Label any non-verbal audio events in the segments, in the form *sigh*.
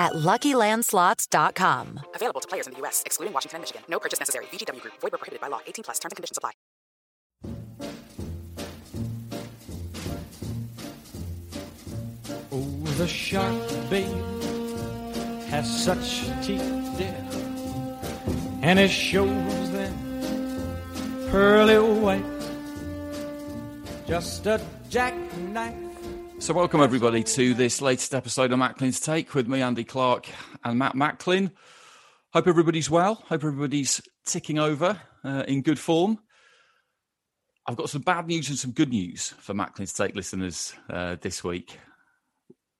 at LuckyLandSlots.com. Available to players in the U.S., excluding Washington and Michigan. No purchase necessary. VGW Group. Void where prohibited by law. 18 plus. Terms and conditions apply. Oh, the shark, babe, has such teeth, dear, and it shows them pearly white. Just a jackknife. So, welcome everybody to this latest episode of Macklin's Take with me, Andy Clark, and Matt Macklin. Hope everybody's well. Hope everybody's ticking over uh, in good form. I've got some bad news and some good news for Macklin's Take listeners uh, this week.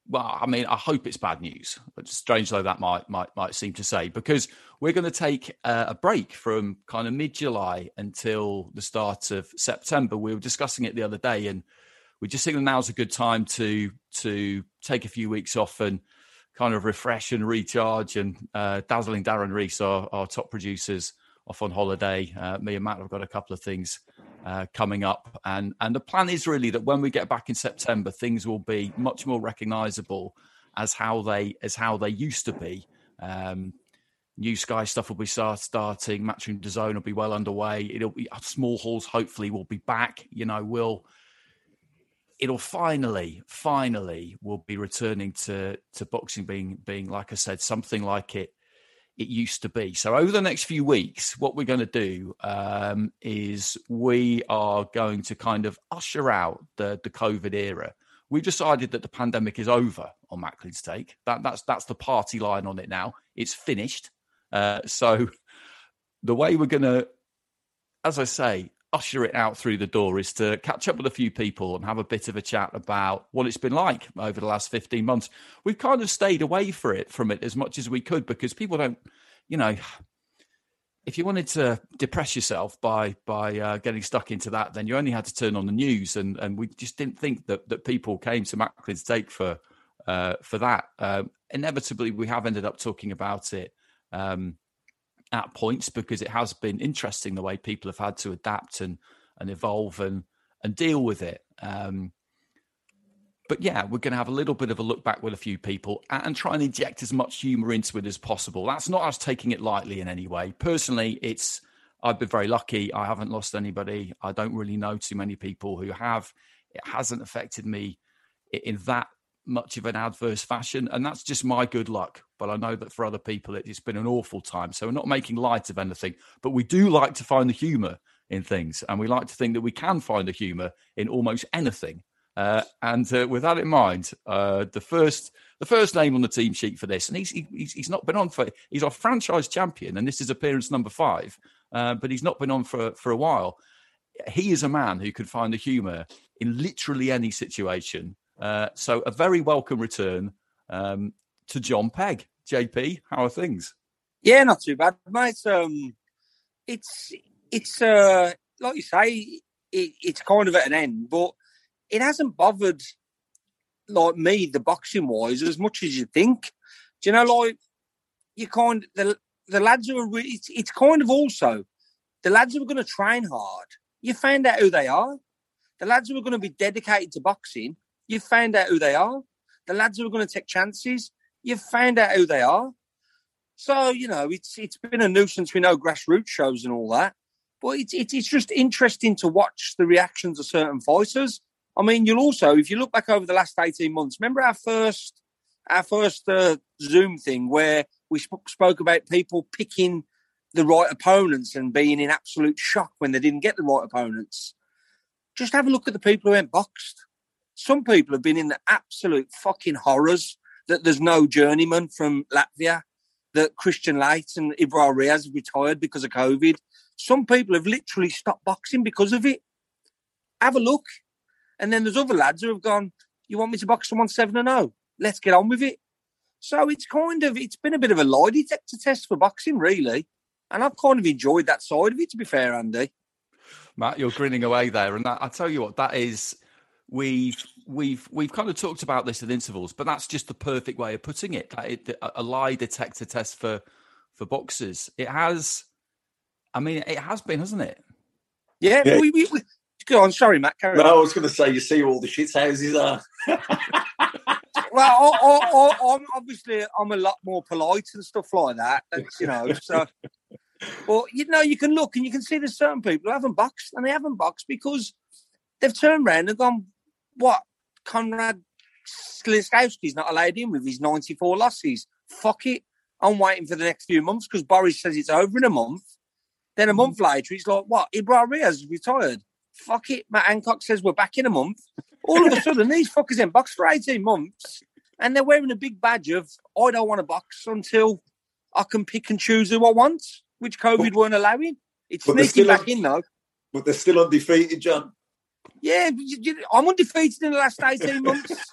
Well, I mean, I hope it's bad news, but strange though that might might might seem to say, because we're going to take uh, a break from kind of mid July until the start of September. We were discussing it the other day, and we just think that now's a good time to to take a few weeks off and kind of refresh and recharge. And uh, dazzling Darren Reese, our, our top producers, off on holiday. Uh, me and Matt have got a couple of things uh, coming up, and and the plan is really that when we get back in September, things will be much more recognisable as how they as how they used to be. Um, new Sky stuff will be start, starting. Matchroom Zone will be well underway. It'll be small halls. Hopefully, will be back. You know, we'll it'll finally, finally, will be returning to to boxing being being like I said, something like it it used to be. So over the next few weeks, what we're going to do um, is we are going to kind of usher out the the COVID era. We've decided that the pandemic is over on Macklin's take. That that's that's the party line on it now. It's finished. Uh, so the way we're going to, as I say, usher it out through the door is to catch up with a few people and have a bit of a chat about what it's been like over the last 15 months. We've kind of stayed away for it from it as much as we could because people don't, you know, if you wanted to depress yourself by by uh, getting stuck into that, then you only had to turn on the news, and and we just didn't think that that people came to Macklin's take for uh, for that. Um, inevitably, we have ended up talking about it um, at points because it has been interesting the way people have had to adapt and and evolve and and deal with it. Um, but yeah, we're going to have a little bit of a look back with a few people and try and inject as much humor into it as possible. That's not us taking it lightly in any way. Personally, it's I've been very lucky. I haven't lost anybody. I don't really know too many people who have. It hasn't affected me in that much of an adverse fashion, and that's just my good luck. But I know that for other people, it's been an awful time. So we're not making light of anything, but we do like to find the humour in things, and we like to think that we can find the humour in almost anything. Uh, and uh, with that in mind, uh, the first the first name on the team sheet for this, and he's he's, he's not been on for he's our franchise champion, and this is appearance number five, uh, but he's not been on for for a while. He is a man who could find the humour in literally any situation. Uh, so a very welcome return um, to Jon Pegg. JP, how are things? Yeah, not too bad, mate. Um, it's it's uh, like you say, it, it's kind of at an end, but it hasn't bothered like me, the boxing wise, as much as you think. Do you know, like you kind the the lads are re- it's it's kind of also the lads who are going to train hard. You find out who they are. The lads who are going to be dedicated to boxing, you've found out who they are. The lads who are going to take chances, you've found out who they are. So you know, it's it's been a nuisance. We know grassroots shows and all that, but it's it's, it's just interesting to watch the reactions of certain voices. I mean, you'll also, if you look back over the last eighteen months, remember our first our first uh, Zoom thing where we sp- spoke about people picking the right opponents and being in absolute shock when they didn't get the right opponents. Just have a look at the people who went boxed. Some people have been in the absolute fucking horrors that there's no journeyman from Latvia, that Kristian Laight and Ibrar Riyaz retired because of COVID. Some people have literally stopped boxing because of it. Have a look. And then there's other lads who have gone, You want me to box someone 7 and 0? Let's get on with it. So it's kind of, it's been a bit of a lie detector test for boxing, really. And I've kind of enjoyed that side of it, to be fair, Andy. Matt, you're grinning away there, and that, I tell you what, that is we've we've we've kind of talked about this at intervals, but that's just the perfect way of putting it. it a lie detector test for for boxers. It has, I mean, it has been, hasn't it? Yeah, yeah. We, we, we, go on. Sorry, Matt. no, on. I was going to say, you see all the shit houses are. *laughs* well, I, am obviously I'm a lot more polite and stuff like that. You know, so. But you know, you can look and you can see there's certain people who haven't boxed, and they haven't boxed because they've turned around and gone, "What? Konrad Sliskowski's not allowed in with his 94 losses. Fuck it. I'm waiting for the next few months because Boris says it's over in a month. Then a mm-hmm. month later, he's like, what? Ibrar Riyaz retired. Fuck it. Matt Hancock says we're back in a month. All of a sudden, *laughs* these fuckers in box for 18 months and they're wearing a big badge of, I don't want to box until I can pick and choose who I want, which COVID but, weren't allowing. It's sneaking back un- in, though. But they're still undefeated, John. Yeah, I'm undefeated in the last 18 months.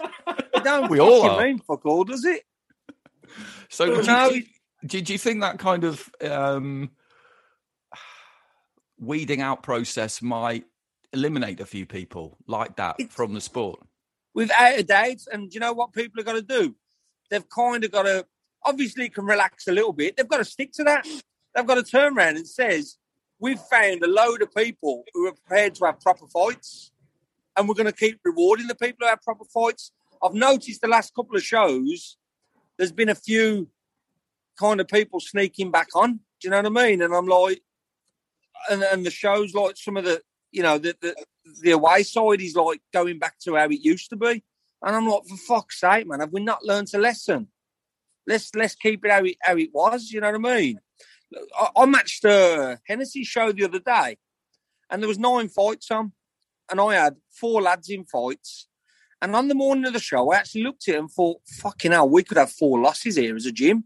don't we all are. mean fuck all, does it? So, do, you, do, do you think that kind of um, weeding out process might eliminate a few people like that it's, from the sport? Without a doubt. And you know what people are going to do? They've kind of got to, obviously, can relax a little bit. They've got to stick to that. They've got to turn around and says, we've found a load of people who are prepared to have proper fights, and we're going to keep rewarding the people who have proper fights. I've noticed the last couple of shows, there's been a few kind of people sneaking back on. Do you know what I mean? And I'm like, and, and the shows like some of the, you know, the, the the away side is like going back to how it used to be. And I'm like, for fuck's sake, man, have we not learned a lesson? Let's let's keep it how it how it was. You know what I mean? I, I matched a Hennessy show the other day, and there was nine fights on, and I had four lads in fights. And on the morning of the show, I actually looked at it and thought, fucking hell, we could have four losses here as a gym.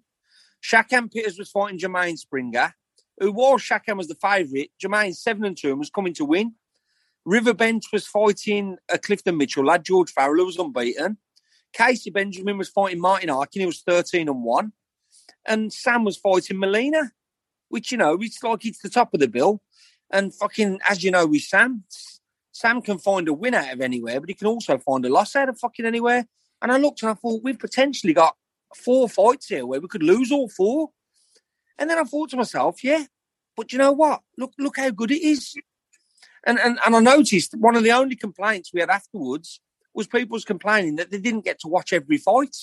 Shaqan Peters was fighting Jermaine Springer, who was Shaqan was the favourite. Jermaine seven and two and was coming to win. Riverbend was fighting a Clifton Mitchell lad, George Farrell, who was unbeaten. Casey Benjamin was fighting Martin Arkin, he was 13 and 1. And Sam was fighting Molina, which, you know, it's like it's the top of the bill. And fucking, as you know, with Sam, Sam can find a win out of anywhere, but he can also find a loss out of fucking anywhere. And I looked and I thought, we've potentially got four fights here where we could lose all four. And then I thought to myself, yeah, but you know what? Look, look how good it is. And, and, and I noticed one of the only complaints we had afterwards was people's complaining that they didn't get to watch every fight.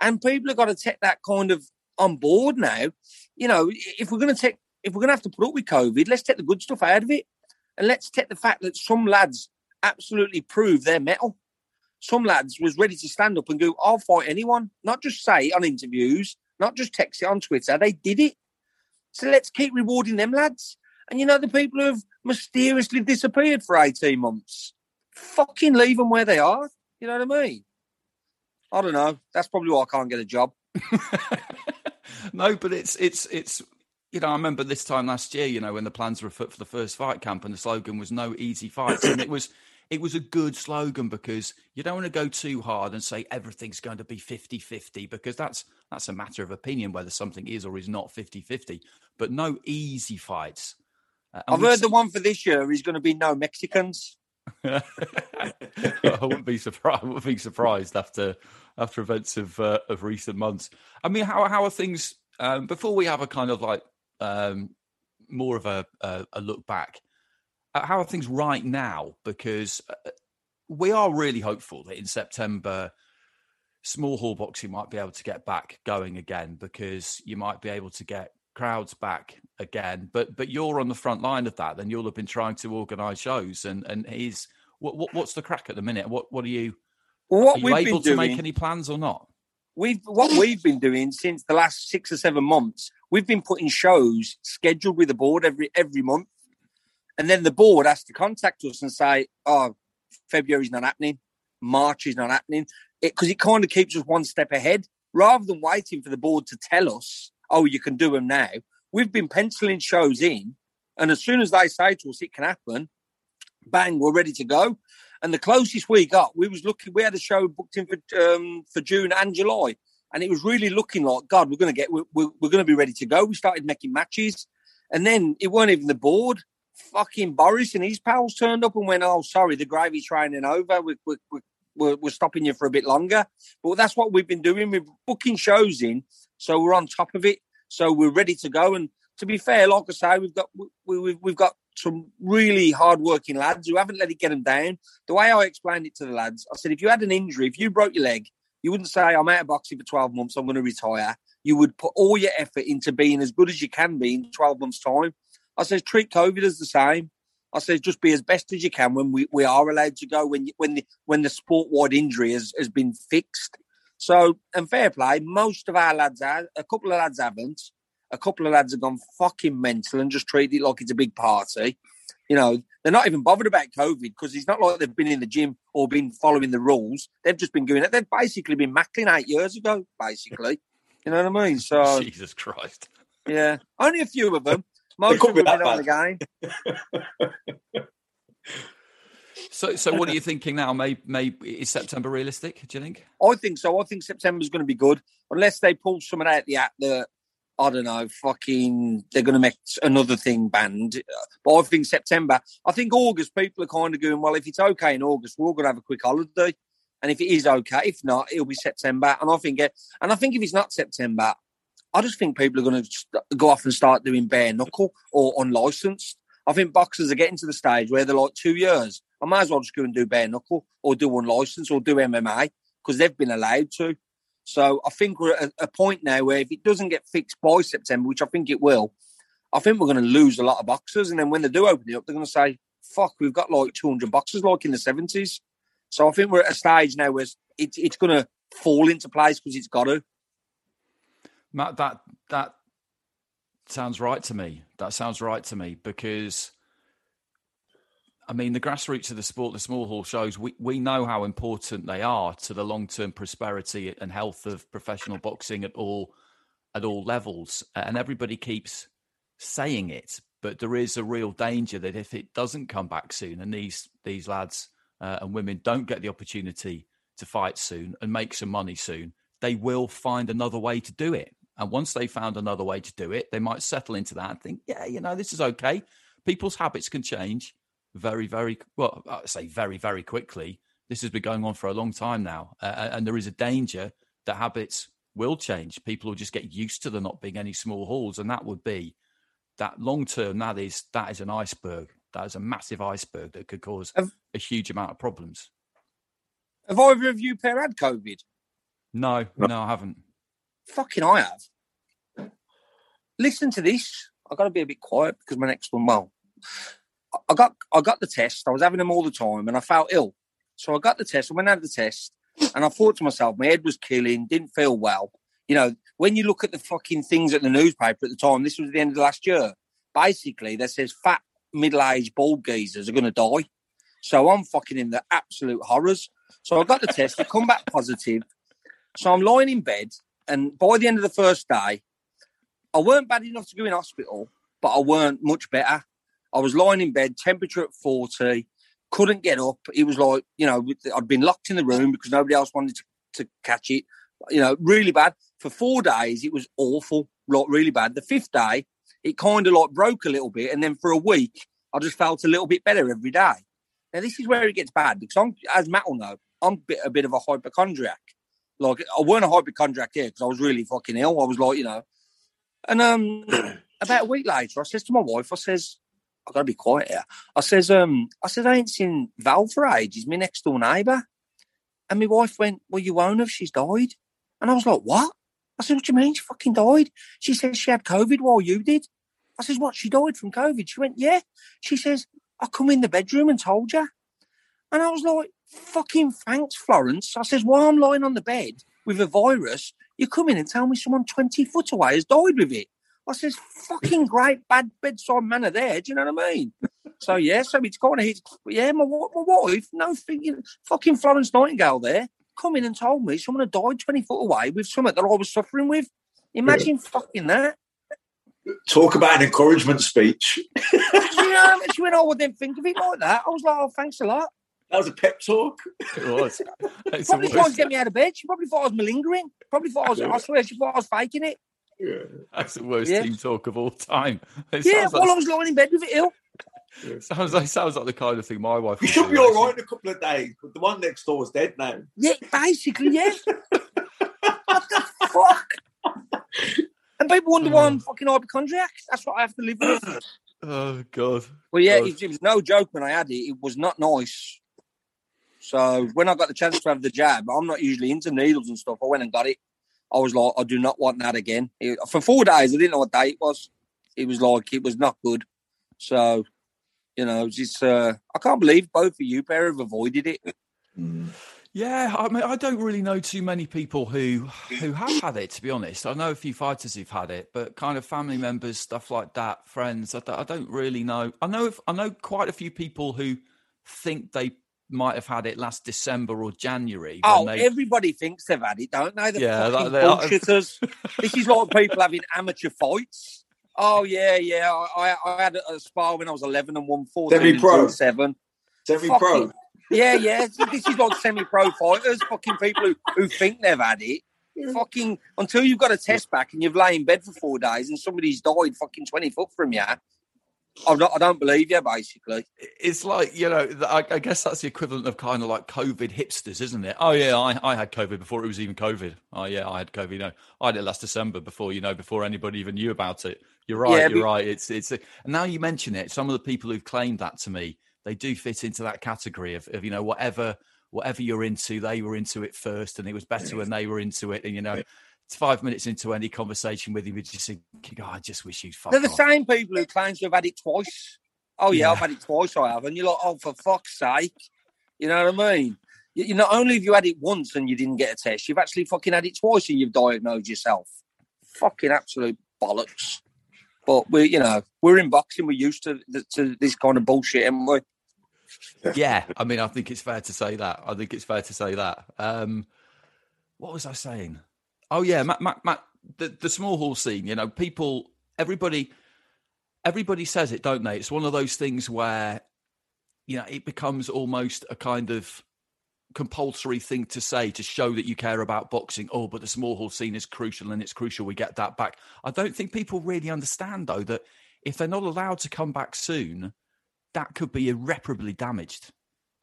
And people have got to take that kind of on board now. You know, if we're going to take, if we're going to have to put up with COVID, let's take the good stuff out of it. And let's take the fact that some lads absolutely prove their metal. Some lads was ready to stand up and go, I'll fight anyone, not just say on interviews, not just text it on Twitter. They did it. So let's keep rewarding them lads. And you know, the people who have mysteriously disappeared for 18 months, fucking leave them where they are. You know what I mean? I don't know. That's probably why I can't get a job. *laughs* no, but it's, it's, it's, you know, I remember this time last year, you know, when the plans were afoot for the first fight camp and the slogan was no easy fights. and it was, *coughs* it was a good slogan because you don't want to go too hard and say everything's going to be 50-50 because that's that's a matter of opinion whether something is or is not 50-50 but no easy fights uh, I've heard the one for this year is going to be no Mexicans. *laughs* I wouldn't be surprised. I wouldn't be surprised after after events of uh, of recent months. I mean, how how are things? Um, before we have a kind of like um, more of a, a, a look back, uh, how are things right now? Because uh, we are really hopeful that in September, small hall boxing might be able to get back going again because you might be able to get crowds back again. But but you're on the front line of that. Then you'll have been trying to organise shows, and and he's what, what what's the crack at the minute? What what are you? What we've been able been to doing, make any plans or not? we've what we've been doing since the last six or seven months. We've been putting shows scheduled with the board every every month, and then the board has to contact us and say, "Oh, February's not happening, March is not happening," because it, kind of keeps us one step ahead rather than waiting for the board to tell us, "Oh, you can do them now." We've been penciling shows in, and as soon as they say to us it can happen, bang, we're ready to go. And the closest we got, we was looking. We had a show booked in for um, for June and July, and it was really looking like God. We're going to get. We're, we're, going to be ready to go. We started making matches, and then it weren't even the board. Fucking Boris and his pals turned up and went, "Oh, sorry, the gravy's training over. We, we, we, we're, we're stopping you for a bit longer." But that's what we've been doing. We're booking shows in, so we're on top of it. So we're ready to go. And to be fair, like I say, we've got we, we, we've got some really hard-working lads who haven't let it get them down. The way I explained it to the lads, I said, if you had an injury, if you broke your leg, you wouldn't say, I'm out of boxing for 12 months, I'm going to retire. You would put all your effort into being as good as you can be in 12 months' time. I said, treat COVID as the same. I said, just be as best as you can when we, we are allowed to go, when when the, when the sport-wide injury has, has been fixed. So, and fair play, most of our lads are, a couple of lads haven't a couple of lads have gone fucking mental and just treated it like it's a big party. You know, they're not even bothered about COVID because it's not like they've been in the gym or been following the rules. They've just been doing it. They've basically been Macklin eight years ago, basically. You know what I mean? So *laughs* Jesus Christ. Yeah. Only a few of them. *laughs* Most of them be have that been on the game. So so what are you thinking now? May May is September realistic? Do you think? I think so. I think September's going to be good, unless they pull something out the that I don't know, fucking, they're going to make another thing banned. But I think September, I think August, people are kind of going, well, if it's okay in August, we're all going to have a quick holiday. And if it is okay, if not, it'll be September. And I think, and I think if it's not September, I just think people are going to go off and start doing bare knuckle or unlicensed. I think boxers are getting to the stage where they're like two years. I might as well just go and do bare knuckle or do unlicensed or do MMA because they've been allowed to. So I think we're at a point now where if it doesn't get fixed by September, which I think it will, I think we're going to lose a lot of boxers. And then when they do open it up, they're going to say, fuck, we've got like 200 boxers like in the 70s. So I think we're at a stage now where it's, it's going to fall into place because it's got to. Matt, that that sounds right to me. That sounds right to me because I mean the grassroots of the sport, the small hall shows, we, we know how important they are to the long term prosperity and health of professional boxing at all at all levels. And everybody keeps saying it, but there is a real danger that if it doesn't come back soon and these these lads uh, and women don't get the opportunity to fight soon and make some money soon, they will find another way to do it. And once they found another way to do it, they might settle into that and think, yeah, you know, this is okay. People's habits can change very, very well. I say very, very quickly. This has been going on for a long time now, uh, and there is a danger that habits will change. People will just get used to there not being any small halls, and that would be that long term. That is that is an iceberg. That is a massive iceberg that could cause Have- a huge amount of problems. Have either of you pair had COVID? No, no, I haven't. Fucking I have. Listen to this. I got to be a bit quiet because my next one. Well, I got I got the test. I was having them all the time, and I felt ill. So I got the test. I went out the test, and I thought to myself, my head was killing. Didn't feel well. You know, when you look at the fucking things at the newspaper at the time, this was the end of last year. Basically, that says fat middle-aged bald geezers are going to die. So I'm fucking in the absolute horrors. So I got the test. I come back positive. So I'm lying in bed, and by the end of the first day, I weren't bad enough to go in hospital, but I weren't much better. I was lying in bed, temperature at 40, couldn't get up. It was like, you know, I'd been locked in the room because nobody else wanted to, to catch it. You know, really bad. For four days, it was awful, like really bad. The fifth day, it kind of like broke a little bit. And then for a week, I just felt a little bit better every day. Now, this is where it gets bad because I'm, as Matt will know, I'm a bit, a bit of a hypochondriac. Like, I weren't a hypochondriac here because I was really fucking ill. I was like, you know, and um, *clears throat* about a week later, I says to my wife, I says, I've got to be quiet here. I says, um, I said, I ain't seen Val for ages, my next door neighbour. And my wife went, Well, you won't have, she's died. And I was like, What? I said, What do you mean? She fucking died. She said she had COVID while you did. I says, What? She died from COVID? She went, Yeah. She says, I come in the bedroom and told you. And I was like, Fucking thanks, Florence. I says, While I'm lying on the bed with a virus, you come in and tell me someone 20 foot away has died with it. I says, fucking great bad bedside manner there. Do you know what I mean? So yeah, so it's kind of his. Yeah, my, my wife, no thinking, fucking Florence Nightingale there, come in and told me someone had died twenty foot away with something that I was suffering with. Imagine fucking that. Talk about an encouragement speech. *laughs* Do you know? She went, "Oh, I didn't think of it like that." I was like, "Oh, thanks a lot." That was a pep talk. It was. Probably trying to get me out of bed. She probably thought I was malingering. Probably thought I was. I swear, she thought I was faking it. That's the worst Yeah. team talk of all time. *laughs* It Yeah, sounds, while I was lying in bed with it ill. sounds, like, sounds like the kind of thing my wife You should be all right in a couple of days, but the one next door is dead now. Yeah, basically, yeah. *laughs* what the fuck? And people wonder why I'm oh. fucking hypochondriac. That's what I have to live with. *laughs* Oh, God. Well, yeah, God. it, it was no joke when I had it. It was not nice. So when I got the chance to have the jab, I'm not usually into needles and stuff. I went and got it. I was like, I do not want that again. It- for four days, I didn't know what day it was. It was like it was not good. So, you know, it's just, uh, I can't believe both of you pair have avoided it. Yeah, I mean, I don't really know too many people who who have had it. To be honest, I know a few fighters who've had it, but kind of family members, stuff like that, friends. I, don't- I don't really know. I know if, I know quite a few people who think they might have had it last December or January. Oh, they, everybody thinks they've had it, don't they? The Yeah, fucking they bullshitters. *laughs* this is like people having amateur fights. Oh yeah, yeah. I, I, I had a, a spar when I was eleven and won four. Semi-pro. seven. Semi-pro. Fucking- Yeah, yeah. This is like semi-pro fighters. Fucking people who, who think they've had it. Fucking until you've got a test back and you've laid in bed for four days and somebody's died fucking twenty foot from you. I'm not, I don't believe you, basically. it's like you know, I, I guess that's the equivalent of kind of like COVID hipsters, isn't it? Oh yeah, I, I had COVID before it was even COVID. Oh yeah, I had COVID. You know, I had it last December before you know before anybody even knew about it. You're right. Yeah, you're but- right. It's it's. And now you mention it, some of the people who've claimed that to me, they do fit into that category of, of you know whatever whatever you're into, they were into it first, and it was better when they were into it. And you know, five minutes into any conversation with you, you just think, God, I just wish you'd fuck They're the off. same people who claim to have had it twice. Oh yeah, Yeah. I've had it twice. I have, and you're like, oh, for fuck's sake, you know what I mean? You, not only have you had it once and you didn't get a test, you've actually fucking had it twice and you've diagnosed yourself. Fucking absolute bollocks. But we, you know, we're in boxing. We're used to the, to this kind of bullshit, and we? yeah, I mean, I think it's fair to say that. I think it's fair to say that. Um, what was I saying? Oh yeah, Matt, Matt, Matt, the the small hall scene. You know, people, everybody, everybody says it, don't they? It's one of those things where, you know, it becomes almost a kind of compulsory thing to say to show that you care about boxing. Oh, but the small hall scene is crucial, and it's crucial we get that back. I don't think people really understand though that if they're not allowed to come back soon, that could be irreparably damaged.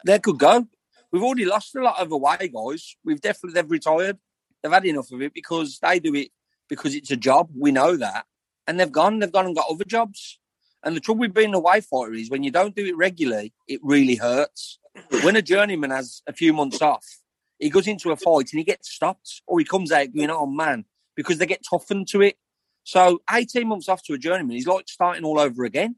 They could go. We've already lost a lot of away guys. We've definitely they've retired. They've had enough of it because they do it because it's a job. We know that, and they've gone. They've gone and got other jobs. And the trouble with being a away fighter is when you don't do it regularly, it really hurts. When a journeyman has a few months off, he goes into a fight and he gets stopped, or he comes out going, "Oh man," because they get toughened to it. So eighteen months off to a journeyman, he's like starting all over again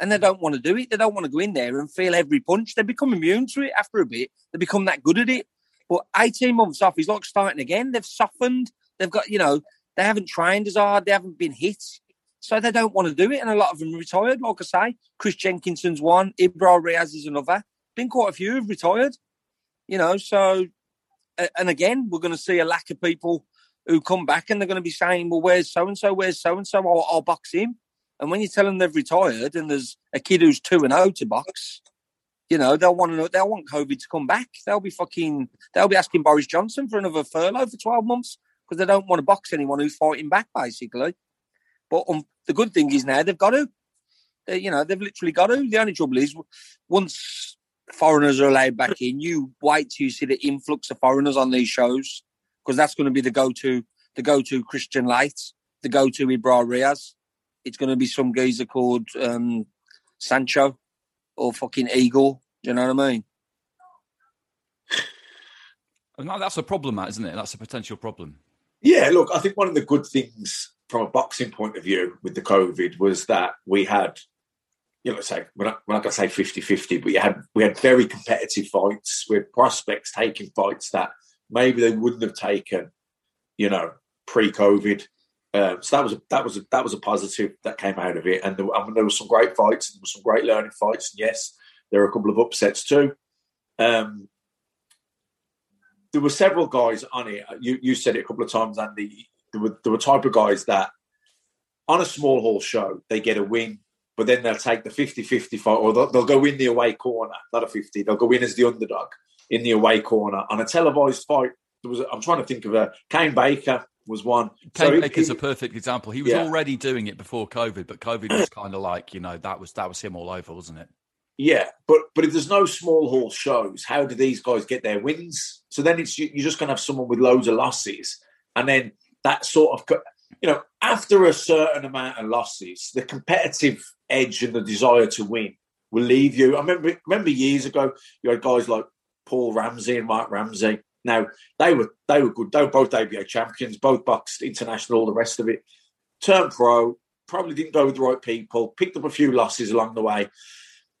and they don't want to do it. They don't want to go in there and feel every punch. They become immune to it after a bit. They become that good at it. But 18 months off is like starting again. They've softened. They've got, you know, they haven't trained as hard. They haven't been hit. So they don't want to do it. And a lot of them retired. Like I say, Chris Jenkinson's one. Ibrar Riyaz is another. Been quite a few have retired. You know, so, and again, we're going to see a lack of people who come back and they're going to be saying, well, where's so-and-so? Where's so-and-so? I'll, I'll box him. And when you tell them they've retired and there's a kid who's two and oh to box, you know, they'll want to know, they'll want COVID to come back. They'll be fucking, they'll be asking Boris Johnson for another furlough for 12 months because they don't want to box anyone who's fighting back, basically. But um, the good thing is now they've got to. They, you know, they've literally got to. The only trouble is once foreigners are allowed back in, you wait till you see the influx of foreigners on these shows because that's going to be the go-to, the go-to Kristian Laight, the go-to Ibrar Riyaz. It's going to be some geezer called um, Sancho or fucking Eagle. Do you know what I mean? And that's a problem, Matt, isn't it? That's a potential problem. Yeah, look, I think one of the good things from a boxing point of view with the COVID was that we had, you know, say we're not, we're not going to say 50-50, but you had we had very competitive fights with prospects taking fights that maybe they wouldn't have taken, you know, pre-COVID. Um, so that was a, that was a, that was a positive that came out of it, and there, I mean, there were some great fights, and there were some great learning fights. And yes, there were a couple of upsets too. Um, there were several guys on it. You you said it a couple of times, Andy. There were there were type of guys that on a small hall show they get a win, but then they'll take the 50-50 fight, or they'll, they'll go in the away corner, not a fifty. They'll go in as the underdog in the away corner on a televised fight. There was I'm trying to think of a Kane Baker was one. Kane So Baker's he- a perfect example. He was Yeah. already doing it before COVID, but COVID was kind of like, you know, that was that was him all over, wasn't it? Yeah, but but if there's no small hall shows, how do these guys get their wins? So then it's you- you're just going to have someone with loads of losses, and then that sort of you know after a certain amount of losses, the competitive edge and the desire to win will leave you. I remember remember years ago you had guys like Paul Ramsey and Mark Ramsey. Now they were they were good. They were both ABA champions, both boxed international, all the rest of it. Turned pro, probably didn't go with the right people. Picked up a few losses along the way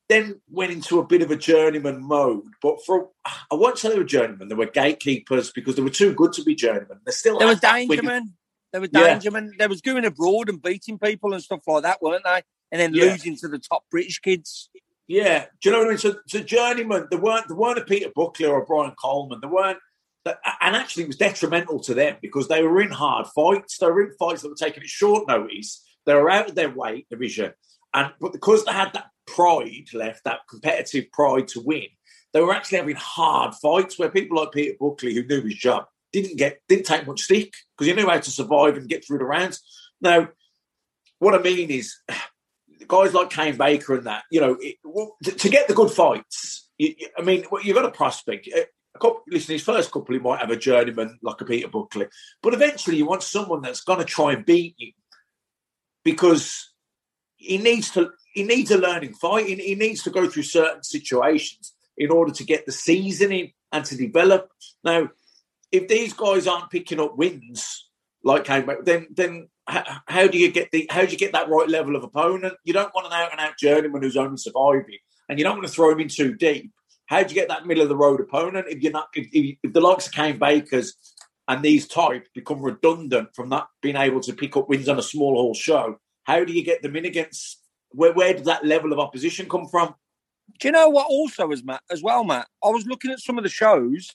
then went into a bit of a journeyman mode. But for I won't say they were journeymen; they were gatekeepers because they were too good to be journeymen. They still There was Dangerman. There was Yeah. Dangerman. There was going abroad and beating people and stuff like that, weren't they? And then Yeah. losing to the top British kids. Yeah, do you know what I mean? So, so journeymen, there weren't there weren't a Peter Buckley or a Brian Coleman. There weren't, and actually, it was detrimental to them because they were in hard fights. They were in fights that were taken at short notice. They were out of their weight division, and but because they had that pride left, that competitive pride to win, they were actually having hard fights where people like Peter Buckley, who knew his job, didn't get didn't take much stick because he knew how to survive and get through the rounds. Now, what I mean is *sighs* guys like Kane Baker and that, you know, it, to, get the good fights, you- I mean, you've got a prospect. A couple, listen, his first couple, he might have a journeyman like a Peter Buckley, but eventually you want someone that's going to try and beat you because he needs to. He needs a learning fight. He, he needs to go through certain situations in order to get the seasoning and to develop. Now, if these guys aren't picking up wins like Kane, Baker, then then how, how do you get the how do you get that right level of opponent? You don't want an out and out journeyman who's only surviving, and you don't want to throw him in too deep. How do you get that middle of the road opponent if you're not if, if, if the likes of Kane Bakers and these types become redundant from not being able to pick up wins on a small hall show? How do you get them in against? Where where does that level of opposition come from? Do you know what also is Matt as well, Matt? I was looking at some of the shows,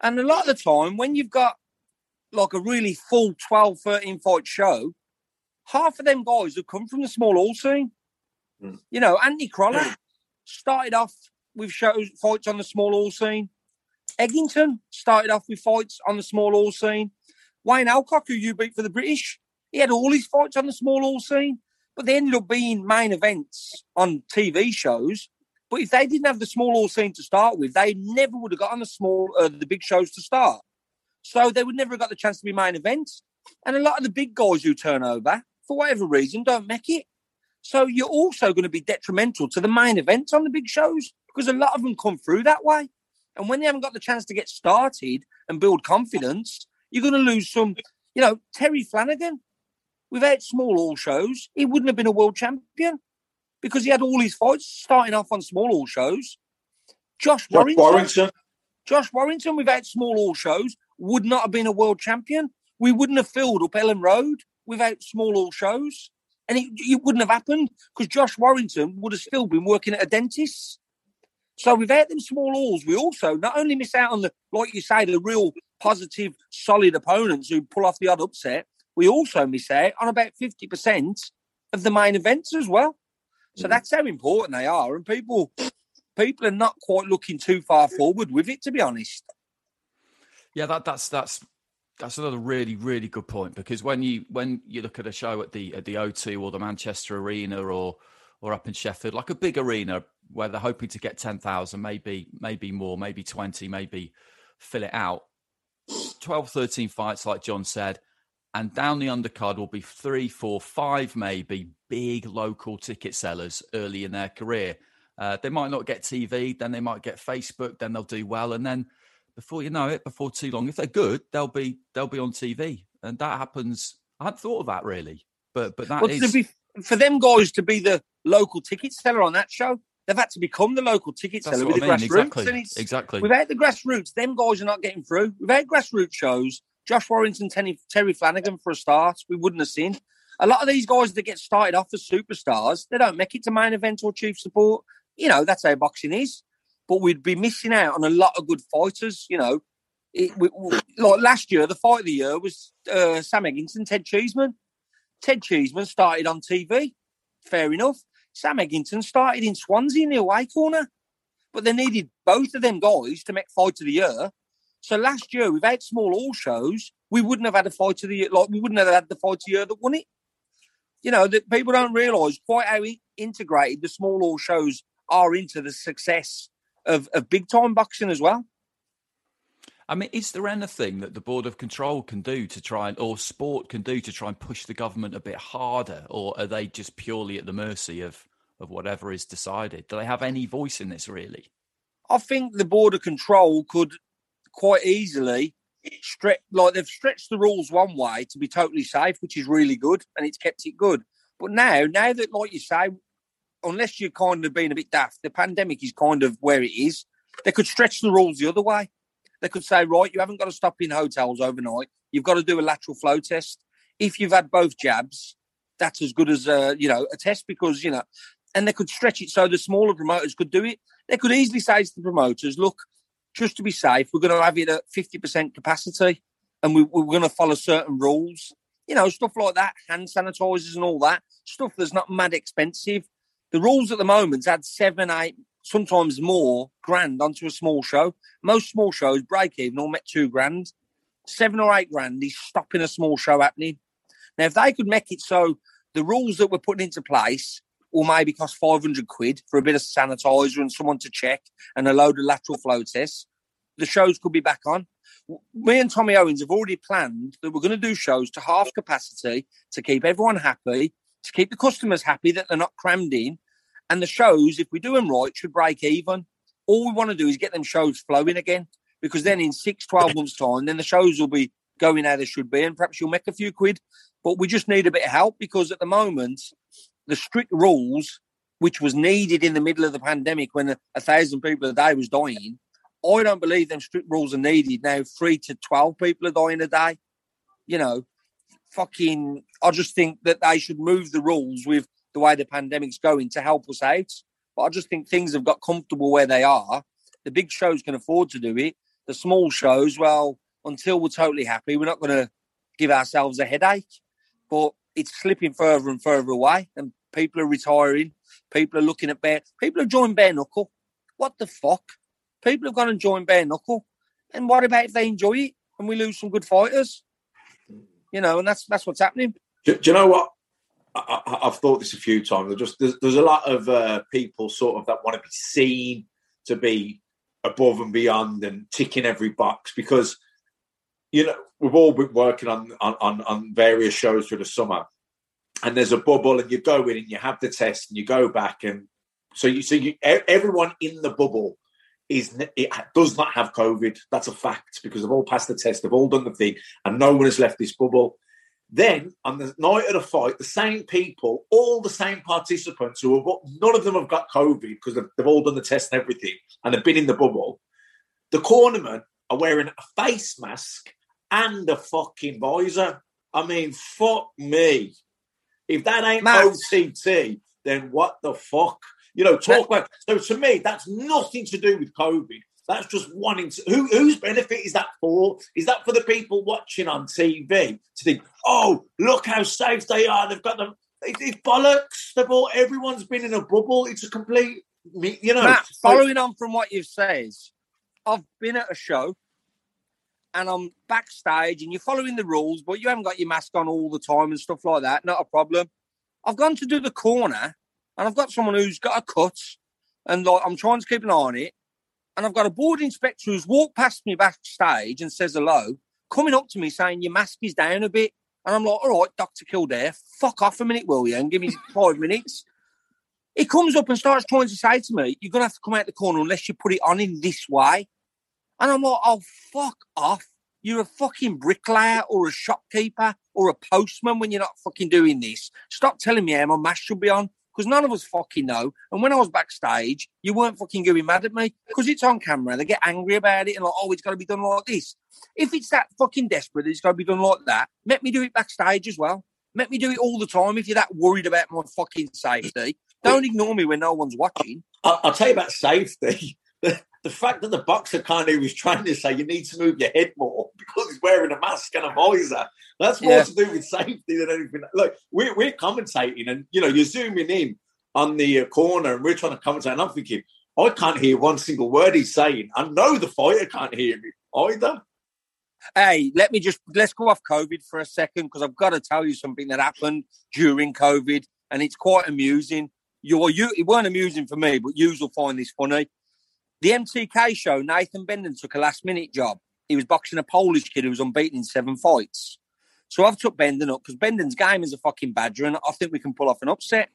and a lot of the time when you've got like a really full 12, 13 fight show, half of them guys have come from the small all scene. Mm. You know, Andy Crawler started off with shows fights on the small all scene. Eggington started off with fights on the small all scene. Wayne Elcock, who you beat for the British, he had all his fights on the small all scene, but they ended up being main events on TV shows. But if they didn't have the small all scene to start with, they never would have got on the small, uh, the big shows to start. So they would never have got the chance to be main events. And a lot of the big guys who turn over, for whatever reason, don't make it. So you're also going to be detrimental to the main events on the big shows because a lot of them come through that way. And when they haven't got the chance to get started and build confidence, you're going to lose some. You know, Terry Flanagan, without small all shows, he wouldn't have been a world champion because he had all his fights starting off on small all shows. Josh Josh Warrington, Warrington. Josh Warrington, without small all shows, would not have been a world champion. We wouldn't have filled up Elland Road without small all shows. And it, it wouldn't have happened because Josh Warrington would have still been working at a dentist. So without them small alls, we also not only miss out on the, like you say, the real positive, solid opponents who pull off the odd upset, we also miss out on about 50% of the main events as well. So mm. that's how important they are. And people people are not quite looking too far forward with it, to be honest. Yeah, that that's that's that's another really really good point because when you when you look at a show at the at the O2 or the Manchester Arena or or up in Sheffield, like a big arena where they're hoping to get ten thousand, maybe maybe more, maybe twenty, maybe fill it out. 12, 13 fights, like John said, and down the undercard will be three, four, five, maybe big local ticket sellers early in their career. Uh, they might not get TV, then they might get Facebook, then they'll do well, and then before you know it, before too long, if they're good, they'll be they'll be on TV, and that happens. I hadn't thought of that really, but but that Well, is be, for them guys to be the local ticket seller on that show, they've had to become the local ticket that's seller with I the mean. grassroots. Exactly, exactly. Without the grassroots, them guys are not getting through. Without grassroots shows, Josh Warrington, Terry, Terry Flanagan for a start, we wouldn't have seen. A lot of these guys that get started off as superstars, they don't make it to main event or chief support. You know, that's how boxing is. But we'd be missing out on a lot of good fighters. You know, it, we, like last year, the fight of the year was uh, Sam Eggington, Ted Cheeseman. Ted Cheeseman started on TV. Fair enough. Sam Eggington started in Swansea in the away corner. But they needed both of them guys to make fight of the year. So last year, without small all shows, we wouldn't have had a fight of the year. Like we wouldn't have had the fight of the year that won it. You know that people don't realise quite how integrated the small all shows are into the success of, of big time boxing as well. I mean, is there anything that the Board of Control can do to try and, or sport can do to try and push the government a bit harder, or are they just purely at the mercy of of whatever is decided? Do they have any voice in this, really? I think the Board of control could quite easily stretch, like they've stretched the rules one way to be totally safe, which is really good, and it's kept it good. But now, now that, like you say, unless you're kind of being a bit daft, the pandemic is kind of where it is. They could stretch the rules the other way. They could say, right, you haven't got to stop in hotels overnight. You've got to do a lateral flow test. If you've had both jabs, that's as good as a you know a test because you know, and they could stretch it so the smaller promoters could do it. They could easily say to the promoters, look, just to be safe, we're going to have it at fifty percent capacity, and we, we're going to follow certain rules. You know, stuff like that, hand sanitizers and all that stuff that's not mad expensive. The rules at the moment add seven, eight, sometimes more grand onto a small show. Most small shows break even or make two grand. Seven or eight grand is stopping a small show happening. Now, if they could make it so the rules that we're putting into place will maybe cost 500 quid for a bit of sanitizer and someone to check and a load of lateral flow tests, the shows could be back on. Me and Tommy Owens have already planned that we're going to do shows to half capacity to keep everyone happy, to keep the customers happy that they're not crammed in. And the shows, if we do them right, should break even. All we want to do is get them shows flowing again, because then in six, 12 months' time, then the shows will be going how they should be, and perhaps you'll make a few quid. But we just need a bit of help because at the moment, the strict rules, which was needed in the middle of the pandemic when a, a thousand people a day was dying, I don't believe them strict rules are needed now. Three to 12 people are dying a day. You know, fucking, I just think that they should move the rules with the way the pandemic's going to help us out. But I just think things have got comfortable where they are. The big shows can afford to do it. The small shows, well, until we're totally happy, we're not going to give ourselves a headache. But it's slipping further and further away, and people are retiring. People are looking at bare. People have joined bare knuckle. What the fuck? People have gone and joined bare knuckle. And what about if they enjoy it and we lose some good fighters? You know, and that's that's what's happening. Do, do you know what? I, I've thought this a few times. There's just there's, there's a lot of uh, people sort of that want to be seen to be above and beyond and ticking every box because you know we've all been working on on, on, various shows through the summer, and there's a bubble, and you go in and you have the test, and you go back, and so you so you everyone in the bubble is it does not have COVID. That's a fact because they've all passed the test, they've all done the thing, and no one has left this bubble. Then on the night of the fight, the same people, all the same participants who have none of them have got COVID because they've, they've all done the test and everything, and they've been in the bubble. The cornermen are wearing a face mask and a fucking visor. I mean, fuck me. If that ain't Matt. OTT, then what the fuck? You know, talk about. So to me, that's nothing to do with COVID. That's just wanting to. Who, whose benefit is that for? Is that for the people watching on TV to think, oh, look how safe they are? They've got them. It, it's bollocks. They've all. Everyone's been in a bubble. It's a complete. You know. Matt, so- following on from what you've said, I've been at a show and I'm backstage and you're following the rules, but you haven't got your mask on all the time and stuff like that. Not a problem. I've gone to do the corner and I've got someone who's got a cut and like I'm trying to keep an eye on it. And I've got a board inspector who's walked past me backstage and says hello, coming up to me saying, Your mask is down a bit. And I'm like, all right, Dr. Kildare, fuck off a minute, will you? And give me five *laughs* minutes. He comes up and starts trying to say to me, you're going to have to come out the corner unless you put it on in this way. And I'm like, oh, fuck off. You're a fucking bricklayer or a shopkeeper or a postman when you're not fucking doing this. Stop telling me how my mask should be on because none of us fucking know. And when I was backstage, you weren't fucking going mad at me because it's on camera. They get angry about it and like, oh, it's got to be done like this. If it's that fucking desperate, it's got to be done like that. Let me do it backstage as well. Let me do it all the time if you're that worried about my fucking safety. Don't ignore me when no one's watching. I'll, I'll tell you about safety. *laughs* The, fact that the boxer kind of was trying to say you need to move your head more *laughs* because he's wearing a mask and a visor. That's more Yeah. to do with safety than anything. Look, we're, we're commentating and, you know, you're zooming in on the uh, corner and we're trying to commentate. And I'm thinking, I can't hear one single word he's saying. I know the fighter can't hear me either. Hey, let me just let's go off COVID for a second because I've got to tell you something that happened during COVID, and it's quite amusing. You're you it weren't amusing for me, but you will find this funny. The MTK show, Nathan Benden took a last minute job. He was boxing a Polish kid who was unbeaten in seven fights. So I've took Benden up because Benden's game is a fucking badger, and I think we can pull off an upset.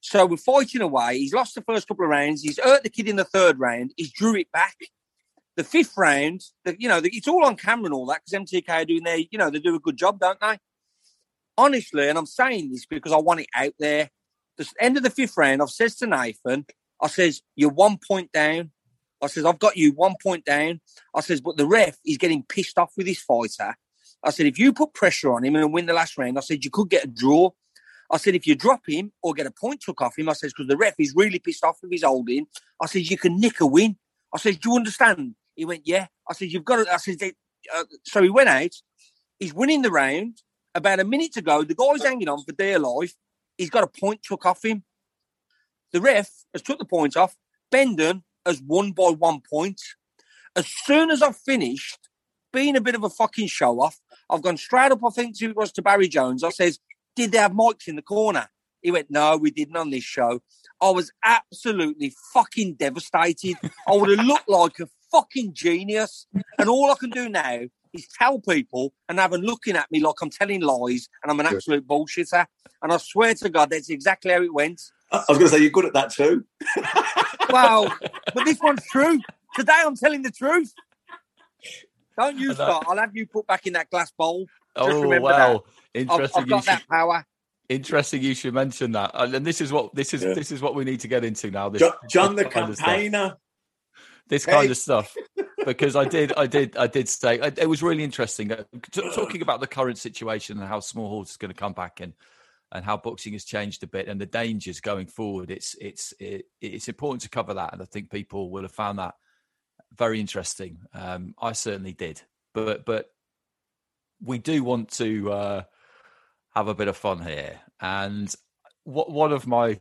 So we're fighting away. He's lost the first couple of rounds. He's hurt the kid in the third round. He's drew it back. The fifth round, the, you know, the, it's all on camera and all that because MTK are doing their, you know, they do a good job, don't they? Honestly, and I'm saying this because I want it out there. The end of the fifth round, I've says to Nathan, I says, you're one point down. I says, I've got you one point down. I says, but the ref is getting pissed off with his fighter. I said, if you put pressure on him and win the last round, I said, you could get a draw. I said, if you drop him or get a point took off him, I says, because the ref is really pissed off with his holding. I says, you can nick a win. I said, do you understand? He went, yeah. I said, you've got to. I said, they- uh, so he went out. He's winning the round. About a minute to go, the guy's hanging on for dear life. He's got a point took off him. The ref has took the point off. Bendon has won by one point. As soon as I've finished being a bit of a fucking show off, I've gone straight up, I think it was to Barry Jones. I says, Did they have mics in the corner? He went, No, we didn't on this show. I was absolutely fucking devastated. I would have looked like a fucking genius. And all I can do now is tell people and have them looking at me like I'm telling lies and I'm an absolute bullshitter. And I swear to God, that's exactly how it went. I I was going to say, you're good at that too. Wow. *laughs* but this one's true. Today I'm telling the truth. Don't you that- start. I'll have you put back in that glass bowl. Just Oh remember well, I've, interesting. I've you got that should, power. interesting. You should mention that. And and this is what this is. Yeah. This is what we need to get into now. This, Jon, Jon the this kind of stuff. campaigner. this kind Hey. of stuff because I did, I did, I did say it it was really interesting uh, t- talking about the current situation and how small halls is going to come back and and how boxing has changed a bit and the dangers going forward. It's it's it, it's important to cover that, and I think people will have found that very interesting. Um, I certainly did, but but we do want to uh, have a bit of fun here, and what one of my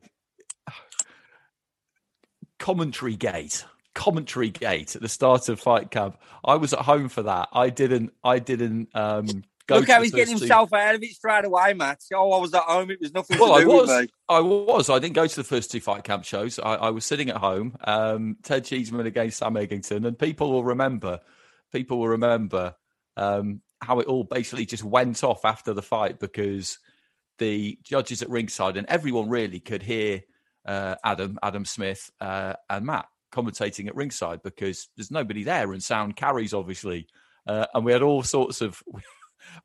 commentary gate commentary gate at the start of fight camp i was at home for that i didn't i didn't um Look how he's getting first two- himself out of it straight away, Matt. Oh, I was at home. It was nothing well, to I do was. with me. I was. I didn't go to the first two fight camp shows. I, I was sitting at home. Um, Ted Cheeseman against Sam Eggington, and people will remember. People will remember um, how it all basically just went off after the fight because the judges at ringside and everyone really could hear uh, Adam, Adam Smith, uh, and Matt commentating at ringside because there's nobody there and sound carries obviously, uh, and we had all sorts of.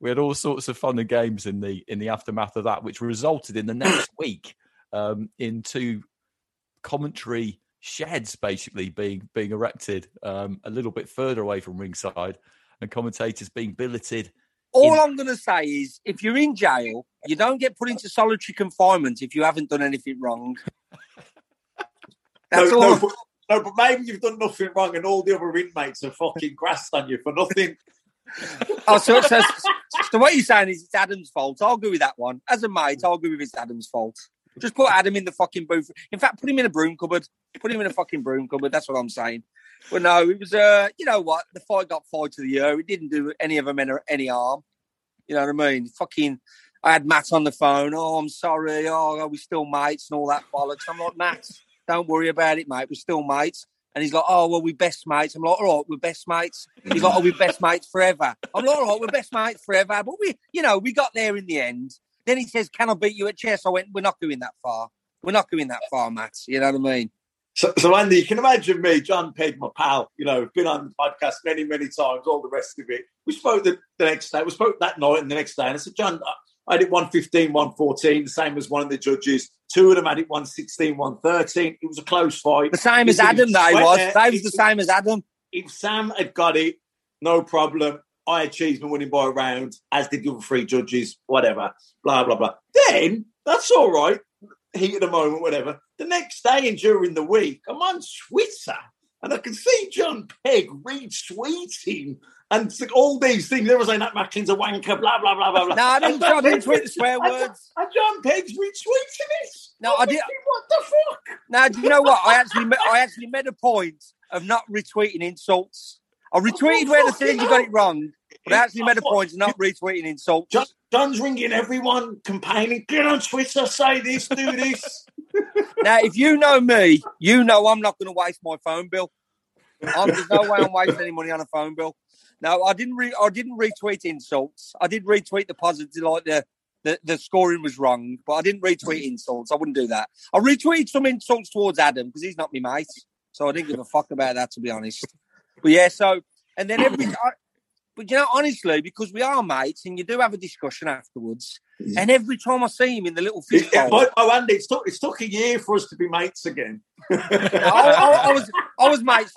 We had all sorts of fun and games in the in the aftermath of that, which resulted in the next *coughs* week um, in two commentary sheds basically being being erected um, a little bit further away from ringside, and commentators being billeted. All in- I'm going to say is, if you're in jail, you don't get put into solitary confinement if you haven't done anything wrong. That's no, all. no, but, no, but maybe you've done nothing wrong and all the other inmates are fucking grassed on you for nothing. *laughs* *laughs* Oh, so, so, so what you're saying is it's Adam's fault. I'll go with that one. As a mate, I'll go with it's Adam's fault. Just put Adam in the fucking booth. In fact, put him in a broom cupboard. Put him in a fucking broom cupboard. That's what I'm saying. But no, it was, uh, you know what? The fight got fight to the year. It didn't do any of them any, any harm. You know what I mean? Fucking, I had Matt on the phone. Oh, I'm sorry. Oh, are we still mates and all that bollocks? I'm like, Matt, don't worry about it, mate. We're still mates. And he's like, oh, well, we're best mates. I'm like, all right, we're best mates. He's like, oh, we're best mates forever. I'm like, all right, we're best mates forever. But we, you know, we got there in the end. Then he says, can I beat you at chess? I went, we're not going that far. We're not going that far, Matt. You know what I mean? So, so Andy, you can imagine me, Jon Pegg, my pal, you know, been on the podcast many, many times, all the rest of it. We spoke the, the next day, we spoke that night and the next day, and I said, Jon, I had it 115, 114, the same as one of the judges. Two of them had it 116, 113. It was a close fight. The same as Adam, they was. They was the same as Adam. If Sam had got it, no problem. I had Cheeseman winning by a round, as did the other three judges, whatever, blah, blah, blah. Then, that's all right heat of the moment, whatever. The next day and during the week, I'm on Twitter and I can see Jon Pegg retweeting and all these things. they were saying that Macklin's a wanker, blah, blah, blah, blah, blah. No, I didn't, I didn't tweet swear words. And Jon Pegg's retweeting it. No, I did. What the fuck? Now, do you know what? I actually, I actually made a point of not retweeting insults. I retweeted where the things you got it wrong, but I actually made a point of not retweeting insults. Jon, Jon's ringing everyone, complaining, get on Twitter, say this, do this. now, if you know me, you know I'm not going to waste my phone bill. I'm, there's no way I'm wasting any money on a phone bill. No, I didn't. Re- I didn't retweet insults. I did retweet the positive, like the, the the scoring was wrong, but I didn't retweet mm. insults. I wouldn't do that. I retweeted some insults towards Adam because he's not my mate, so I didn't give a fuck about that to be honest. But yeah, so and then every. *coughs* I, but you know, honestly, because we are mates, and you do have a discussion afterwards. Yeah. And every time I see him in the little fish oh, bowl, oh, Andy, it's took it's took a year for us to be mates again. I, I, I, was I was mates,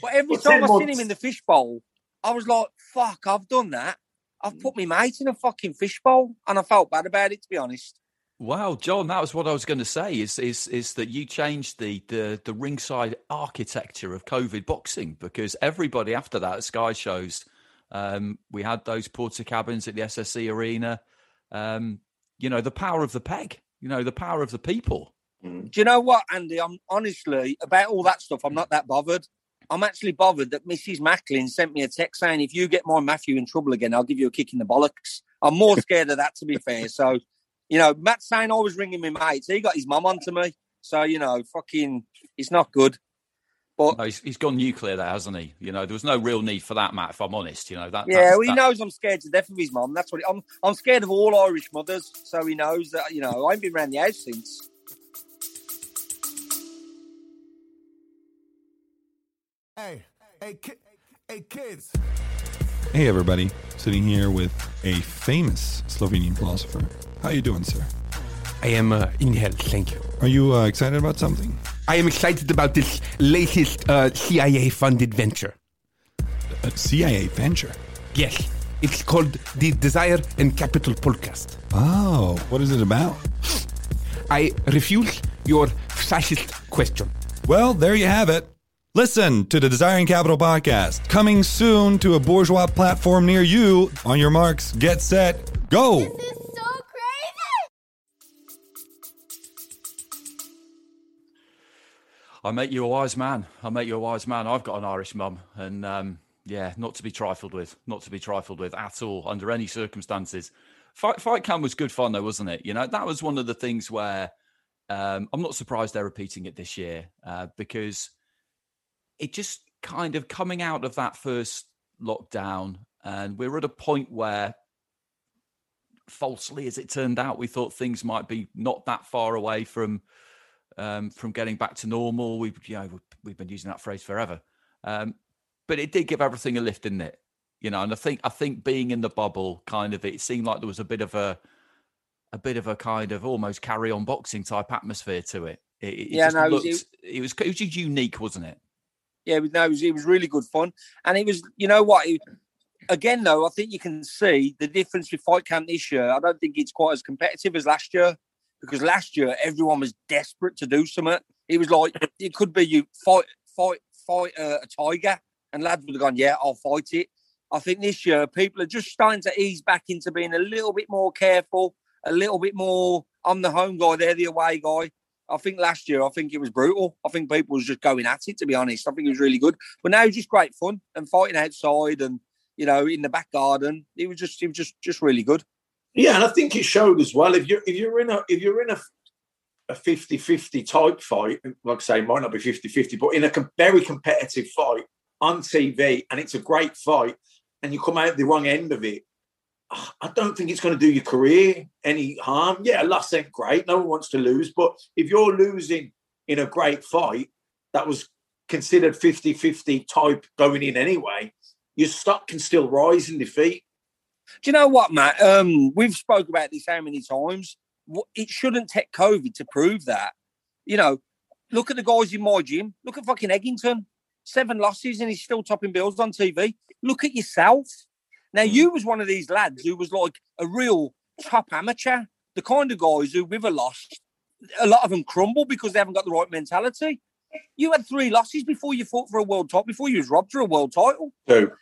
but every time I see him in the fish bowl, I was like, "Fuck, I've done that. I've put my mate in a fucking fishbowl, and I felt bad about it, to be honest. Wow, Jon, that was what I was going to say. Is is is that you changed the the the ringside architecture of COVID boxing because everybody after that Sky shows um, we had those Portakabins at the SSE Arena. Um, you know, the power of the Pegg, you know, the power of the people. Mm. Do you know what, Andy? I'm honestly about all that stuff, I'm not that bothered. I'm actually bothered that Mrs. Macklin sent me a text saying, if you get my Matthew in trouble again, I'll give you a kick in the bollocks. I'm more *laughs* scared of that, to be fair. So, you know, Matt saying I was ringing my mates. He got his mum onto me. So, you know, fucking, it's not good. But no, he's, he's gone nuclear there, hasn't he? You know, there was no real need for that, Matt. If I'm honest, you know that. Yeah, well, he that... knows I'm scared to death of his mum. That's what I'm. I'm scared of all Irish mothers, so he knows that. You know, I ain't been around the house since. Hey, hey, ki- hey, kids. Hey, everybody! Sitting here with a famous Slovenian philosopher. How are you doing, sir? I am uh, in hell, thank you. Are you uh, excited about something? I am excited about this latest uh, CIA funded venture. A CIA venture? Yes. It's called the Desire and Capital Podcast. Oh, what is it about? I refuse your fascist question. Well, there you have it. Listen to the Desiring Capital podcast, coming soon to a bourgeois platform near you. On your marks, get set, go! Is so crazy? I make you a wise man. I make you a wise man. I've got an Irish mum, and um, yeah, not to be trifled with, not to be trifled with at all under any circumstances. Fight, fight camp was good fun though, wasn't it? You know, that was one of the things where um, I'm not surprised they're repeating it this year uh, because it just kind of coming out of that first lockdown, and we're at a point where falsely as it turned out we thought things might be not that far away from um, from getting back to normal. We've you know we've been using that phrase forever, um, but it did give everything a lift, didn't it? You know, and I think I think being in the bubble, kind of, it seemed like there was a bit of a a bit of a kind of almost carry on boxing type atmosphere to it. It, it yeah, no, looked, it, was, it was it was just unique, wasn't it? Yeah, no, it was, it was really good fun, and it was you know what. It, again, though, I think you can see the difference with Fight Camp this year. I don't think it's quite as competitive as last year because last year everyone was desperate to do something. It was like it could be you fight, fight, fight uh, a tiger, and lads would have gone, "Yeah, I'll fight it." I think this year people are just starting to ease back into being a little bit more careful, a little bit more. I'm the home guy, they're the away guy. I think last year, I think it was brutal. I think people was just going at it. To be honest, I think it was really good. But now it's just great fun and fighting outside and you know in the back garden. It was just, it was just, just really good. Yeah, and I think it showed as well. If you're if you're in a if you're in a a 50-50 type fight, like I say, might not be 50-50, but in a com- very competitive fight on TV, and it's a great fight, and you come out the wrong end of it, I don't think it's going to do your career any harm. Yeah, loss ain't great. No one wants to lose, but if you're losing in a great fight that was considered 50-50 type going in anyway, your stock can still rise in defeat. Do you know what, Matt? Um, we've spoke about this how many times. It shouldn't take COVID to prove that. You know, look at the guys in my gym. Look at fucking Eggington. Seven losses and he's still topping bills on TV. Look at yourself. Now, mm. you was one of these lads who was like a real top amateur. The kind of guys who, with a loss, a lot of them crumble because they haven't got the right mentality. You had three losses before you fought for a world title, before you was robbed for a world title. Two.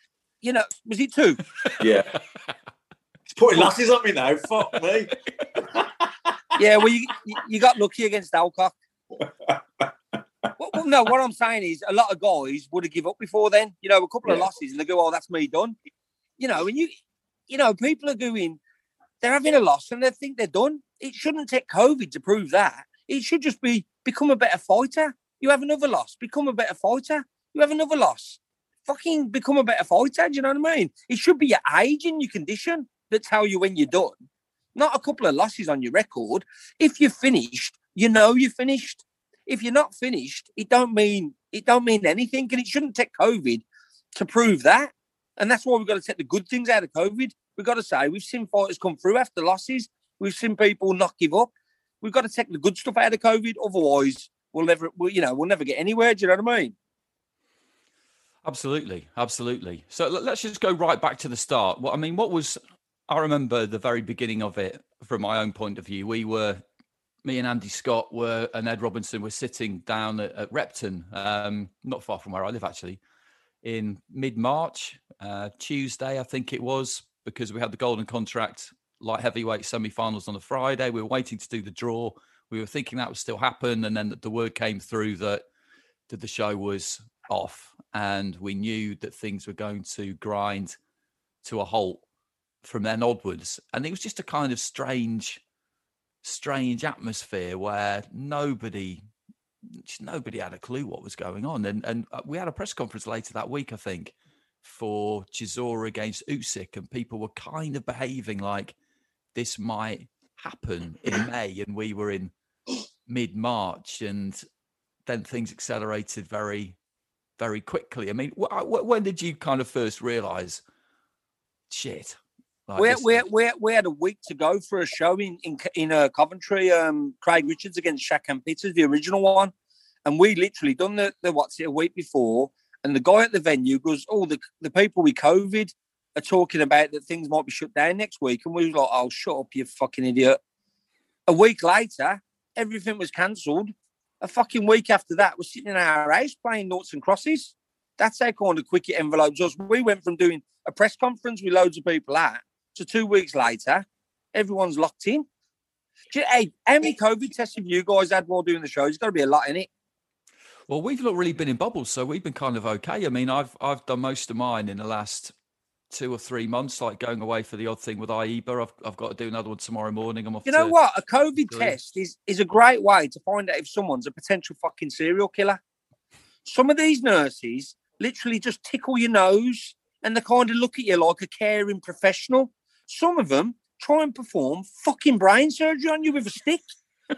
You know, was it two? *laughs* Yeah. He's putting losses on me now. Fuck me. *laughs* yeah, well, you, you- you got lucky against Elcock. *laughs* well, well, no, what I'm saying is a lot of guys would have give up before then. You know, a couple of losses and they go, "Oh, that's me done." You know, and you, you know, people are going, they're having a loss and they think they're done. It shouldn't take COVID to prove that. It should just be become a better fighter. You have another loss, become a better fighter. You have another loss, fucking become a better fighter. Do you know what I mean? It should be your age and your condition that tell you when you're done not a couple of losses on your record. If you're finished, you know you're finished. If you're not finished, it don't mean it don't mean anything, and it shouldn't take COVID to prove that. And that's why we've got to take the good things out of COVID. We've got to say we've seen fighters come through after losses. We've seen people not give up. We've got to take the good stuff out of COVID. Otherwise, we'll never, we'll, you know, we'll never get anywhere. Do you know what I mean? Absolutely, absolutely. So let's just go right back to the start. What I mean, what was I remember the very beginning of it from my own point of view. We were me and Andy Scott were and Ed Robinson were sitting down at, at Repton, um, not far from where I live actually, in mid March, uh, Tuesday I think it was, because we had the golden contract light heavyweight semi-finals on a Friday. We were waiting to do the draw. We were thinking that would still happen, and then the word came through that that the show was off, and we knew that things were going to grind to a halt from then onwards. And it was just a kind of strange, strange atmosphere where nobody, nobody had a clue what was going on. And and uh, we had a press conference later that week, I think, for Chisora against Usyk, and people were kind of behaving like this might happen in *clears throat* May, and we were in mid March, and then things accelerated very, very quickly. I mean, wh- wh- when did you kind of first realize, shit? like we, this- we, we, we had a week to go for a show in in, in uh, Coventry. Um, Craig Richards against Shakan Pitters, the original one, and we literally done the, the what's it a week before. And the guy at the venue goes, "Oh, the the people with COVID are talking about that things might be shut down next week," and we was like, "Oh, shut up, you fucking idiot!" A week later, everything was cancelled. A fucking week after that, we're sitting in our house playing noughts and crosses. That's how kind of quick it envelopes us. We went from doing a press conference with loads of people at to two weeks later, everyone's locked in. You- Hey, how many COVID tests have you guys had while doing the show? There's got to be a lot in it. Well, we've not really been in bubbles, so we've been kind of okay. I mean, I've I've done most of mine in the last two or three months, like going away for the odd thing with IEBA. I've I've got to do another one tomorrow morning. I'm off. You know what? A COVID test is, is a great way to find out if someone's a potential fucking serial killer. Some of these nurses literally just tickle your nose and they kind of look at you like a caring professional. Some of them try and perform fucking brain surgery on you with a stick.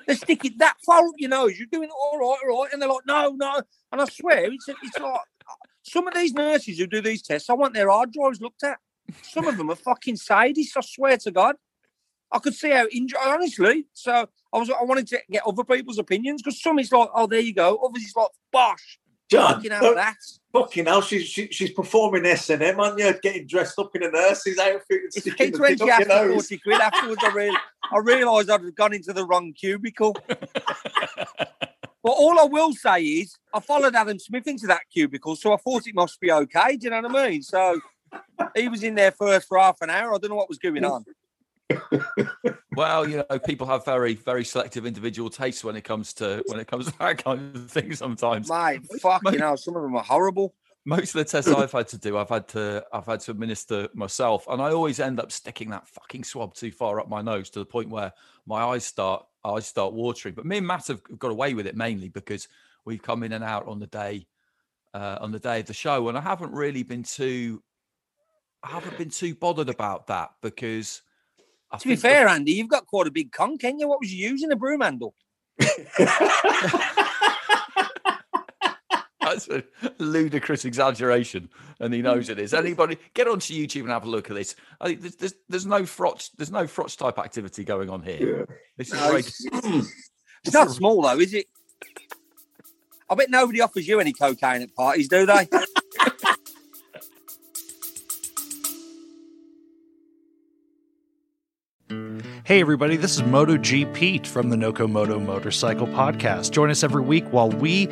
They stick it that far up your nose. You're doing it all right, all right. And they're like, no, no. And I swear, it's, it's like some of these nurses who do these tests, I want their hard drives looked at. Some of them are fucking sadists, I swear to God. I could see how injured, honestly. So I was, I wanted to get other people's opinions because some is like, oh, there you go. Others is like, bosh. John, Fucking look, that. Fucking hell, she's she, she's performing S and M on you, getting dressed up in a nurse's outfit and It's sticking the when thing she up asked your for nose. 40 quid afterwards. I, real, I realised I'd gone into the wrong cubicle. *laughs* But all I will say is, I followed Adam Smith into that cubicle, so I thought it must be okay. Do you know what I mean? So he was in there first for half an hour. I don't know what was going on. *laughs* Well, you know, people have very very selective individual tastes when it comes to when it comes to *laughs* that kind of thing. Sometimes, Mate, fucking hell, some of them are horrible. most of the tests I've had to do, I've had to I've had to administer myself, and I always end up sticking that fucking swab too far up my nose to the point where my eyes start eyes start watering. But me and Matt have got away with it mainly because we've come in and out on the day uh, on the day of the show, and I haven't really been too I haven't been too bothered about that because. I to be fair, the, Andy, you've got quite a big con, can you? What was you using a broom handle? *laughs* That's a ludicrous exaggeration, and he knows it is. *laughs* Anybody get onto YouTube and have a look at this. I there's, there's, there's no frotch, there's no frotch type activity going on here. Yeah. This is no, it's, it's not small though, is it? I bet nobody offers you any cocaine at parties, do they? *laughs* Hey, everybody, this is MotoGPete from the Noco Moto Motorcycle Podcast. Join us every week while we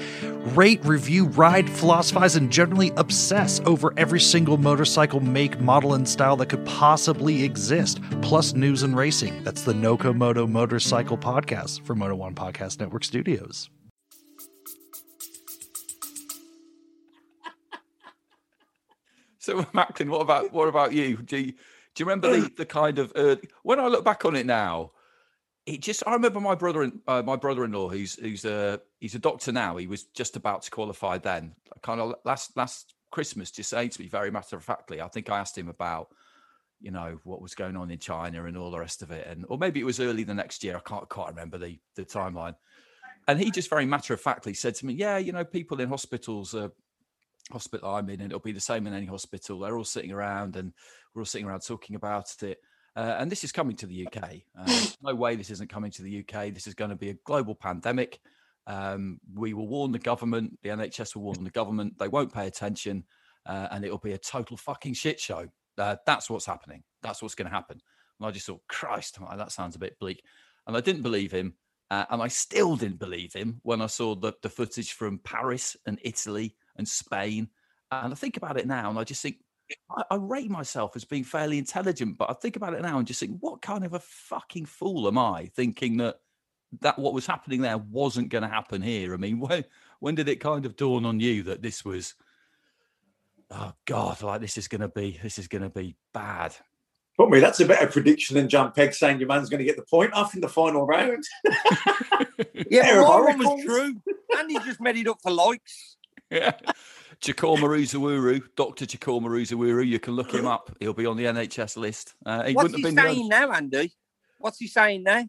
rate, review, ride, philosophize, and generally obsess over every single motorcycle make, model, and style that could possibly exist, plus news and racing. That's the Noco Moto Motorcycle Podcast for Moto One Podcast Network Studios. So, Macklin, what about what about you? Do you, do you remember the, *clears throat* the kind of uh, when I look back on it now? It just I remember my brother and uh, my brother-in-law who's who's a he's a doctor now. He was just about to qualify then. Kind of last last Christmas, just saying to me very matter of factly. I think I asked him about you know what was going on in China and all the rest of it, and or maybe it was early the next year. I can't quite remember the the timeline. And he just very matter of factly said to me, "Yeah, you know, people in hospitals are hospital I'm in, and it'll be the same in any hospital. They're all sitting around and we're all sitting around talking about it. Uh, and this is coming to the UK. Uh, *laughs* no way this isn't coming to the UK. This is going to be a global pandemic. Um, we will warn the government. The NHS will warn the government. They won't pay attention, uh, and it'll be a total fucking shit show. Uh, that's what's happening. That's what's going to happen. And I just thought, Christ, that sounds a bit bleak. And I didn't believe him. Uh, and I still didn't believe him when I saw the, the footage from Paris and Italy and Spain. And I think about it now, and I just think I, I, rate myself as being fairly intelligent, but I think about it now and just think, what kind of a fucking fool am I thinking that that what was happening there wasn't going to happen here? I mean, *laughs* when when did it kind of dawn on you that this was, oh god, like this is going to be this is going to be bad? Put me, that's a better prediction than Jon Pegg saying your man's going to get the point off in the final round. *laughs* yeah, my one was true, and he just made it up for likes. Yeah. *laughs* Jakor Maruzawuru, Dr. Jakor Maruzawuru, you can look him up. He'll be on the NHS list. Uh, he What's he saying now, Andy? What's he saying now?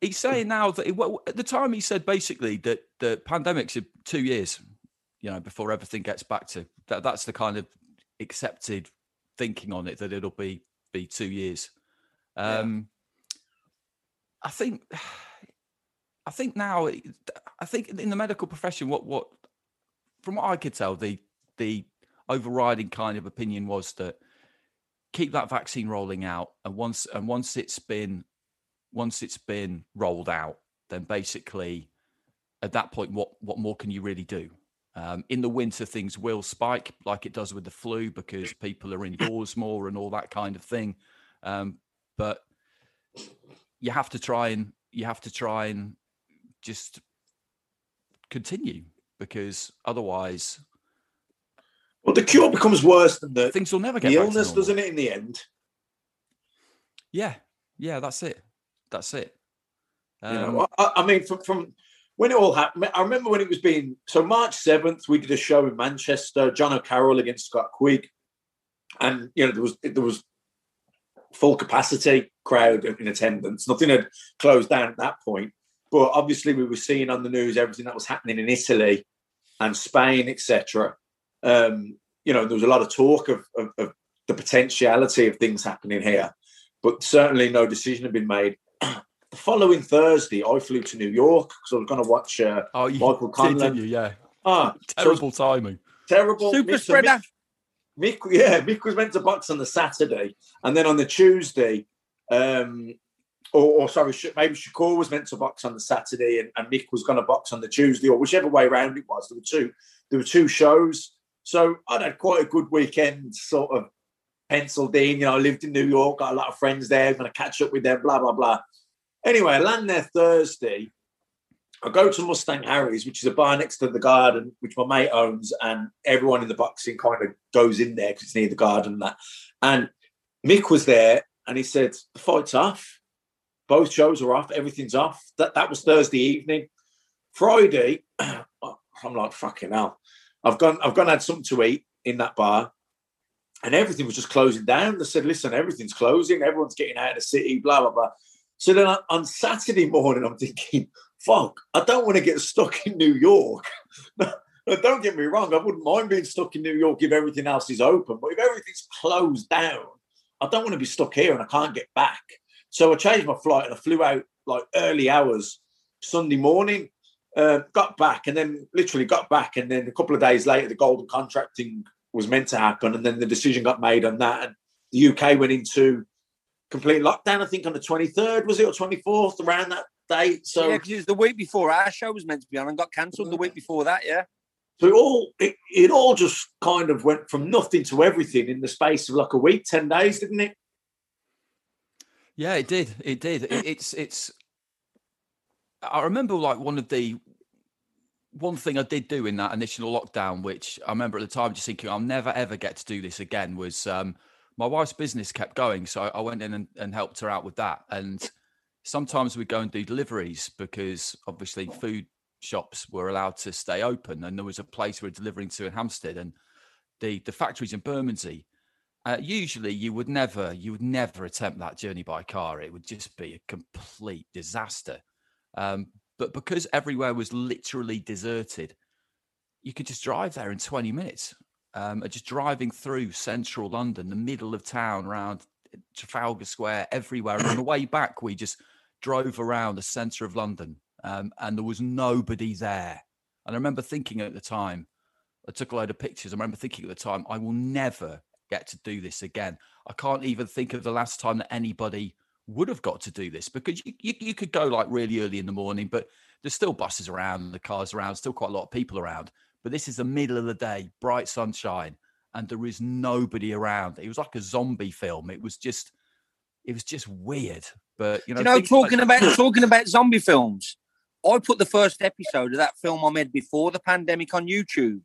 He's saying now that well, at the time he said basically that the pandemic's two years, you know, before everything gets back to that. That's the kind of accepted thinking on it that it'll be be two years. Um, yeah. I think, *sighs* I think now, I think in the medical profession, what what from what I could tell, the the overriding kind of opinion was that keep that vaccine rolling out, and once and once it's been once it's been rolled out, then basically at that point, what what more can you really do? Um, in the winter, things will spike like it does with the flu because people are indoors more and all that kind of thing. Um, but you have to try and you have to try and just continue because otherwise, well, the cure becomes worse than the things will never get the illness, doesn't it? In the end, yeah, yeah, that's it. That's it. Um, you know, um, I, I mean, from, from when it all happened, I remember when it was being so March seventh, we did a show in Manchester, Jono Carroll against Scott Quigg, and you know there was there was full capacity crowd in attendance. Nothing had closed down at that point, but obviously we were seeing on the news everything that was happening in Italy, and Spain, etc. Um, you know, there was a lot of talk of, of, of, the potentiality of things happening here, but certainly no decision had been made. *clears throat* the following Thursday, I flew to New York because I was going to watch uh, oh, you Michael Conlan. You, yeah. Ah, terrible so timing. Terrible. Super Mick, spreader. Mick, Mick, yeah, Mick was meant to box on the Saturday, and then on the Tuesday, um, or, or, sorry, maybe Shakur was meant to box on the Saturday and, and Mick was going to box on the Tuesday, or whichever way around it was. There were two, there were two shows, so I'd had quite a good weekend, sort of penciled in. You know, I lived in New York, got a lot of friends there, going to catch up with them, blah blah blah. Anyway, I land there Thursday, I go to Mustang Harry's, which is a bar next to the garden, which my mate owns, and everyone in the boxing kind of goes in there because it's near the garden and that. And Mick was there, and he said the fight's off. Both shows are off. Everything's off. That that was Thursday evening. Friday, *clears throat* oh, I'm like fucking hell. I've gone. I've gone had something to eat in that bar, and everything was just closing down. They said, "Listen, everything's closing. Everyone's getting out of the city." Blah blah blah. So then on Saturday morning, I'm thinking, fuck, I don't want to get stuck in New York. *laughs* don't get me wrong, I wouldn't mind being stuck in New York if everything else is open, but if everything's closed down, I don't want to be stuck here and I can't get back. So I changed my flight and I flew out like early hours Sunday morning. Uh, got back and then literally got back, and then a couple of days later, the golden contracting was meant to happen, and then the decision got made on that, and the UK went into complete lockdown. I think on the twenty third was it or twenty fourth around that date. So yeah, because it was the week before our show was meant to be on and got cancelled the week before that. Yeah. So it all it, it all just kind of went from nothing to everything in the space of like a week, ten days, didn't it? Yeah, it did. It did. It, it's it's. I remember like one of the one thing I did do in that initial lockdown, which I remember at the time just thinking I'll never ever get to do this again, was um, my wife's business kept going, so I went in and, and helped her out with that. And sometimes we'd go and do deliveries because obviously food shops were allowed to stay open, and there was a place we are delivering to in Hampstead, and the the factories in Bermondsey. Uh, usually, you would never you would never attempt that journey by car. It would just be a complete disaster. Um, but because everywhere was literally deserted, you could just drive there in 20 minutes. Um, just driving through central London, the middle of town, around Trafalgar Square, everywhere. And on the way back, we just drove around the centre of London, um, and there was nobody there. And I remember thinking at the time, I took a load of pictures. I remember thinking at the time, I will never get to do this again. I can't even think of the last time that anybody would have got to do this because you, you, you, could go like really early in the morning, but there's still buses around, the cars around, still quite a lot of people around. But this is the middle of the day, bright sunshine, and there is nobody around. It was like a zombie film. It was just, it was just weird. But you know, you know talking like- about talking about zombie films, I put the first episode of that film I made before the pandemic on YouTube,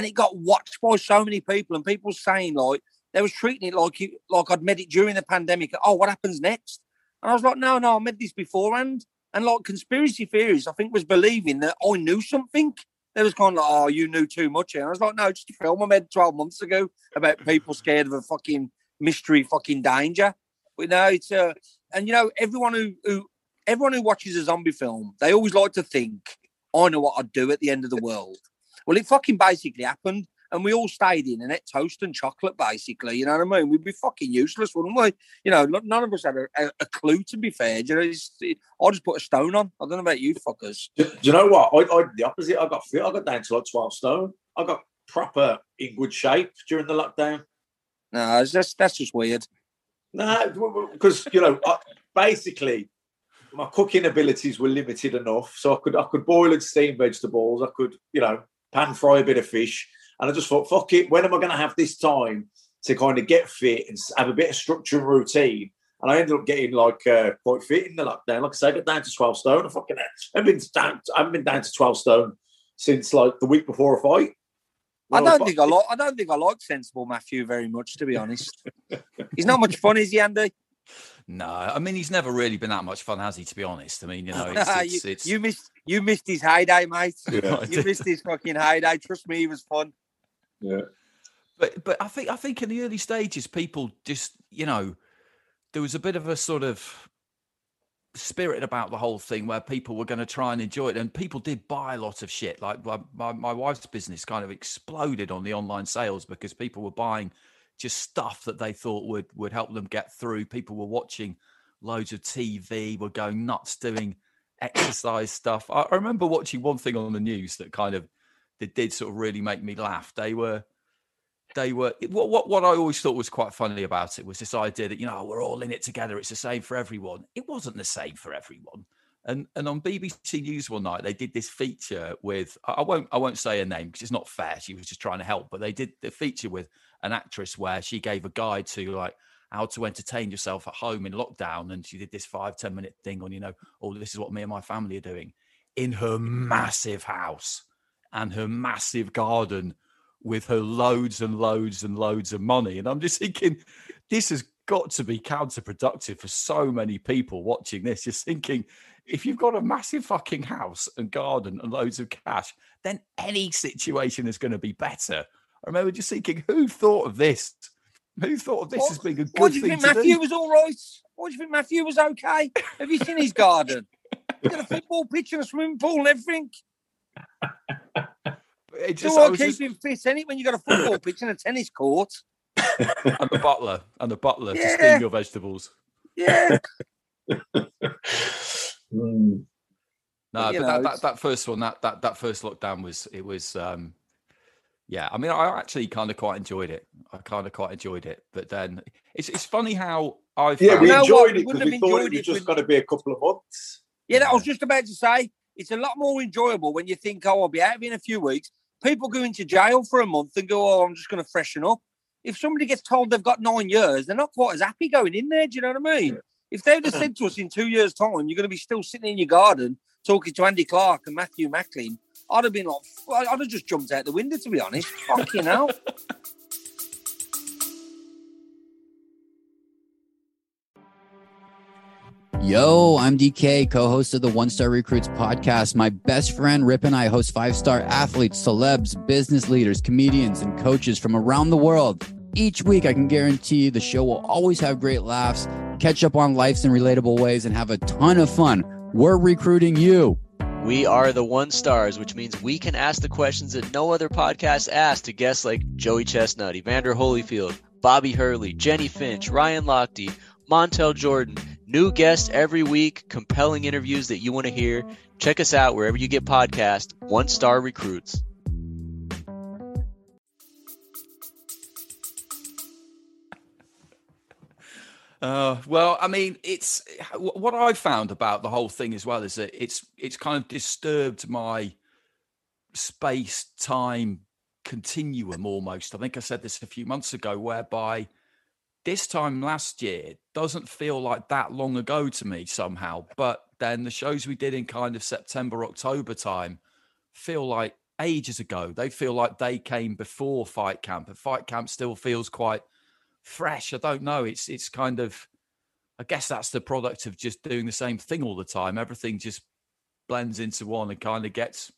and it got watched by so many people, and people saying like they was treating it like you, like I'd made it during the pandemic. Oh, what happens next? And I was like, no, no, I made this beforehand. And like conspiracy theories, I think was believing that I knew something. They was kind of like, oh, you knew too much. And I was like, no, just a film I made 12 months ago about people scared of a fucking mystery fucking danger. But no, it's uh and you know, everyone who, who everyone who watches a zombie film, they always like to think, I know what I'd do at the end of the world. Well, it fucking basically happened and we all stayed in and ate toast and chocolate, basically. You know what I mean? We'd be fucking useless, wouldn't we? You know, none of us had a, a, a clue, to be fair. You know, it, I just put a stone on. I don't know about you fuckers. Do, do you know what? I, I the opposite. I got fit. I got down to like 12 stone. I got proper in good shape during the lockdown. No, that's, that's just weird. No, because, you know, I, basically, my cooking abilities were limited enough, so I could I could boil and steam vegetables. I could, you know, pan fry a bit of fish. And I just thought, fuck it, when am I going to have this time to kind of get fit and have a bit of structure and routine? And I ended up getting like uh, quite fit in the lockdown. Like I said, I got down to 12 stone. I fucking I've been down, I haven't been down to 12 stone since like the week before a fight. I don't think I like. I don't think I like sensible Matthew very much, to be honest. *laughs* he's not much fun, is he, Andy? No, I mean he's never really been that much fun, has he? To be honest, I mean you know, *laughs* it's, it's, you, it's... you, missed you missed his heyday, mate. Yeah. *laughs* you missed his fucking heyday. Trust me, he was fun. Yeah. But but I think I think in the early stages, people just you know there was a bit of a sort of spirit about the whole thing where people were going to try and enjoy it and people did buy a lot of shit like my, my, my, wife's business kind of exploded on the online sales because people were buying just stuff that they thought would would help them get through people were watching loads of tv were going nuts doing exercise stuff I, I remember watching one thing on the news that kind of that did sort of really make me laugh. They were they were what, what what I always thought was quite funny about it was this idea that you know we're all in it together. It's the same for everyone. It wasn't the same for everyone. And and on BBC News one night they did this feature with I won't I won't say her name because it's not fair. She was just trying to help, but they did the feature with an actress where she gave a guide to like how to entertain yourself at home in lockdown, and she did this five ten minute thing on you know oh this is what me and my family are doing in her massive house and her massive garden with her loads and loads and loads of money. And I'm just thinking, this has got to be counterproductive for so many people watching this. Just thinking, if you've got a massive fucking house and garden and loads of cash, then any situation is going to be better. I remember just thinking, who thought of this? Who thought of this What- as being a good What do you thing think to Matthew do? was all right? What do you think Matthew was okay? Have you seen his garden? He's got a football pitch and a swimming pool and everything. It It's just, all I right was just- keeping fit, any when you got a football *coughs* pitch and a tennis court. and the butler and the butler to steam your vegetables. Yeah. *laughs* Mm. No, you but know, that, that that first one, that that that first lockdown was it was um yeah, I mean I actually kind of quite enjoyed it. I kind of quite enjoyed it. But then it's it's funny how I Yeah, found we You know enjoyed what? it We because wouldn't we have thought it was it just with- going to be a couple of months. Yeah, that I was just about to say it's a lot more enjoyable when you think, oh, I'll be out of here in a few weeks. People go into jail for a month and go, oh, I'm just going to freshen up. If somebody gets told they've got nine years, they're not quite as happy going in there. Do you know what I mean? If they'd have said to us in two years' time, you're going to be still sitting in your garden talking to Andy Clark and Matthew Macklin, I'd have been like, I'd have just jumped out the window, to be honest. Fucking hell. *laughs* Yo, I'm DK, co host of the One Star Recruits podcast. My best friend Rip and I host five star athletes, celebs, business leaders, comedians, and coaches from around the world. Each week, I can guarantee you the show will always have great laughs, catch up on life's in relatable ways, and have a ton of fun. We're recruiting you. We are the one stars, which means we can ask the questions that no other podcast asks to guests like Joey Chestnut, Evander Holyfield, Bobby Hurley, Jennie Finch, Ryan Lochte, Montel Jordan. New guests every week, compelling interviews that you want to hear. Check us out wherever you get podcasts. One Star Recruits. Uh, well, I mean, it's what I've found about the whole thing as well is that it's it's kind of disturbed my space time continuum almost. I think I said this a few months ago, whereby this time last year doesn't feel like that long ago to me somehow. But then the shows we did in kind of September, October time feel like ages ago. They feel like they came before Fight Camp, and Fight Camp still feels quite fresh. I don't know. It's it's kind of I guess that's the product of just doing the same thing all the time. Everything just blends into one and kind of gets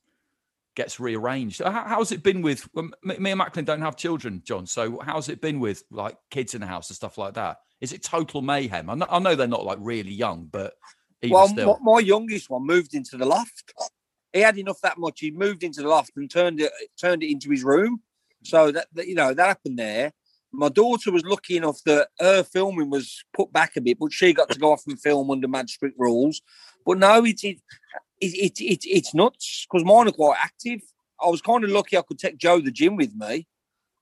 gets rearranged. How, how's it been with well, me and Macklin don't have children, Jon. So how's it been with like kids in the house and stuff like that? Is it total mayhem? I know, I know they're not like really young, but even well, still. my, my youngest one moved into the loft. He had enough that much. He moved into the loft and turned it turned it into his room. So that, that you know that happened there. My daughter was lucky enough that her filming was put back a bit, but she got to go off and film under mad strict rules. But no, it's it, it, it, it, it's nuts because mine are quite active. I was kind of lucky I could take Joe the gym with me,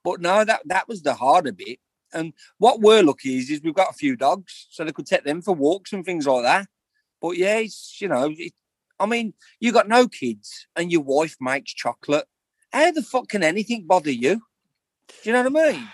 but no, that that was the harder bit. And what we're lucky is, is we've got a few dogs, so they could take them for walks and things like that. But yeah, it's you know, it, I mean, you got no kids and your wife makes chocolate. How the fuck can anything bother you? Do you know what I mean?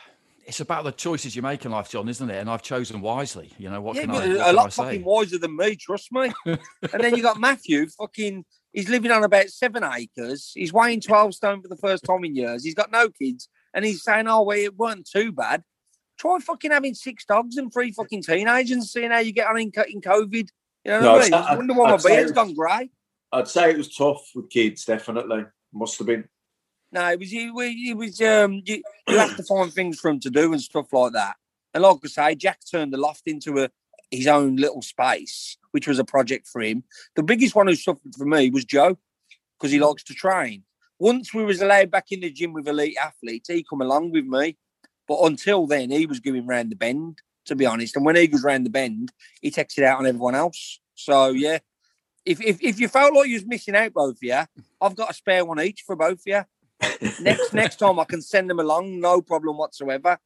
It's about the choices you make in life, Jon, isn't it? And I've chosen wisely. You know what yeah, can but I? What a can lot I say? fucking wiser than me, trust me. *laughs* and then you got Matthew, fucking, he's living on about seven acres. He's weighing 12 stone for the first time in years. He's got no kids. And he's saying, oh, well, it weren't too bad. Try fucking having six dogs and three fucking teenagers and seeing how you get on in, in COVID. You know No, what I mean? I'd- I wonder why my I'd say beard's it gone was- grey. I'd say it was tough with kids, definitely. Must have been. No, it was was- it was um you, you have to find things for him to do and stuff like that. And like I say, Jack turned the loft into a his own little space, which was a project for him. The biggest one who suffered for me was Joe, because he likes to train. Once we was allowed back in the gym with elite athletes, he come along with me. But until then, he was going round the bend, to be honest. And when he goes round the bend, he takes it out on everyone else. So yeah. If, if, if you felt like you was missing out, both of you, I've got a spare one each for both of you next next time I can send them along, no problem whatsoever.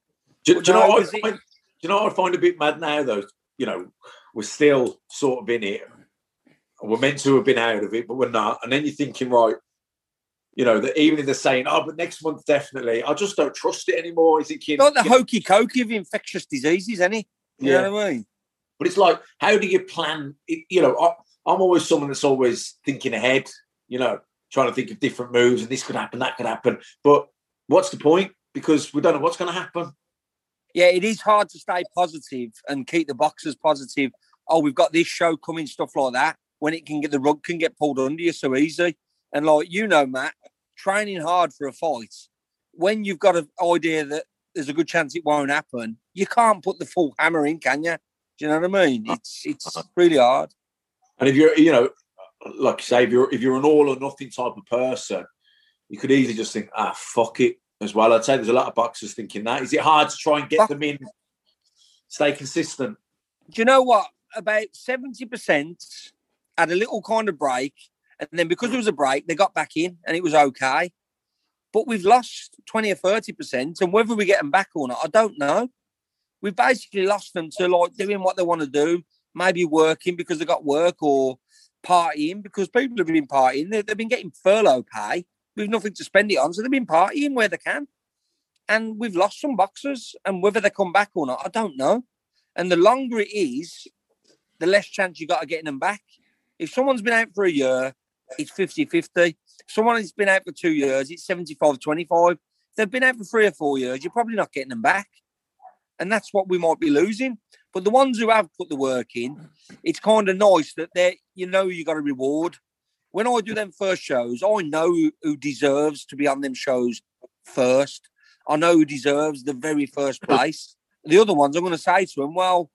Do, do you know what? I find, do you know I find a bit mad now? Though you know, we're still sort of in it. We're meant to have been out of it, but we're not. And then you're thinking, right? You know, that even if they're saying, "Oh, but next month definitely," I just don't trust it anymore. You're thinking, Like the hokey cokey of infectious diseases, any? You Yeah. know what I mean? But it's like, how do you plan? it- You know, I, I'm always someone that's always thinking ahead. You know, trying to think of different moves and this could happen, that could happen. But what's the point? Because we don't know what's going to happen. Yeah, it is hard to stay positive and keep the boxers positive. Oh, we've got this show coming, stuff like that. When it can get the rug can get pulled under you so easy. And like you know, Matt, training hard for a fight, when you've got an idea that there's a good chance it won't happen, you can't put the full hammer in, can you? Do you know what I mean? It's it's really hard. And if you're, you know, like you say, if you're if you're an all or nothing type of person, you could easily just think, ah, fuck it as well. I'd say there's a lot of boxers thinking that. Is it hard to try and get them in, stay consistent? Do you know what? About 70% had a little kind of break. And then because there was a break, they got back in and it was okay. But we've lost 20 or 30%. And whether we get them back or not, I don't know. We've basically lost them to like doing what they want to do, maybe working because they got work or partying because people have been partying. They, they've been getting furlough pay with nothing to spend it on. So they've been partying where they can. And we've lost some boxers. And whether they come back or not, I don't know. And the longer it is, the less chance you got of getting them back. If someone's been out for a year, it's 50 50. Someone has been out for two years, it's 75 25. If they've been out for three or four years, you're probably not getting them back. And that's what we might be losing. But the ones who have put the work in, it's kind of nice that they, you know, you got a reward. When I do them first shows, I know who, deserves to be on them shows first. I know who deserves the very first *laughs* place. The other ones, I'm going to say to them, well,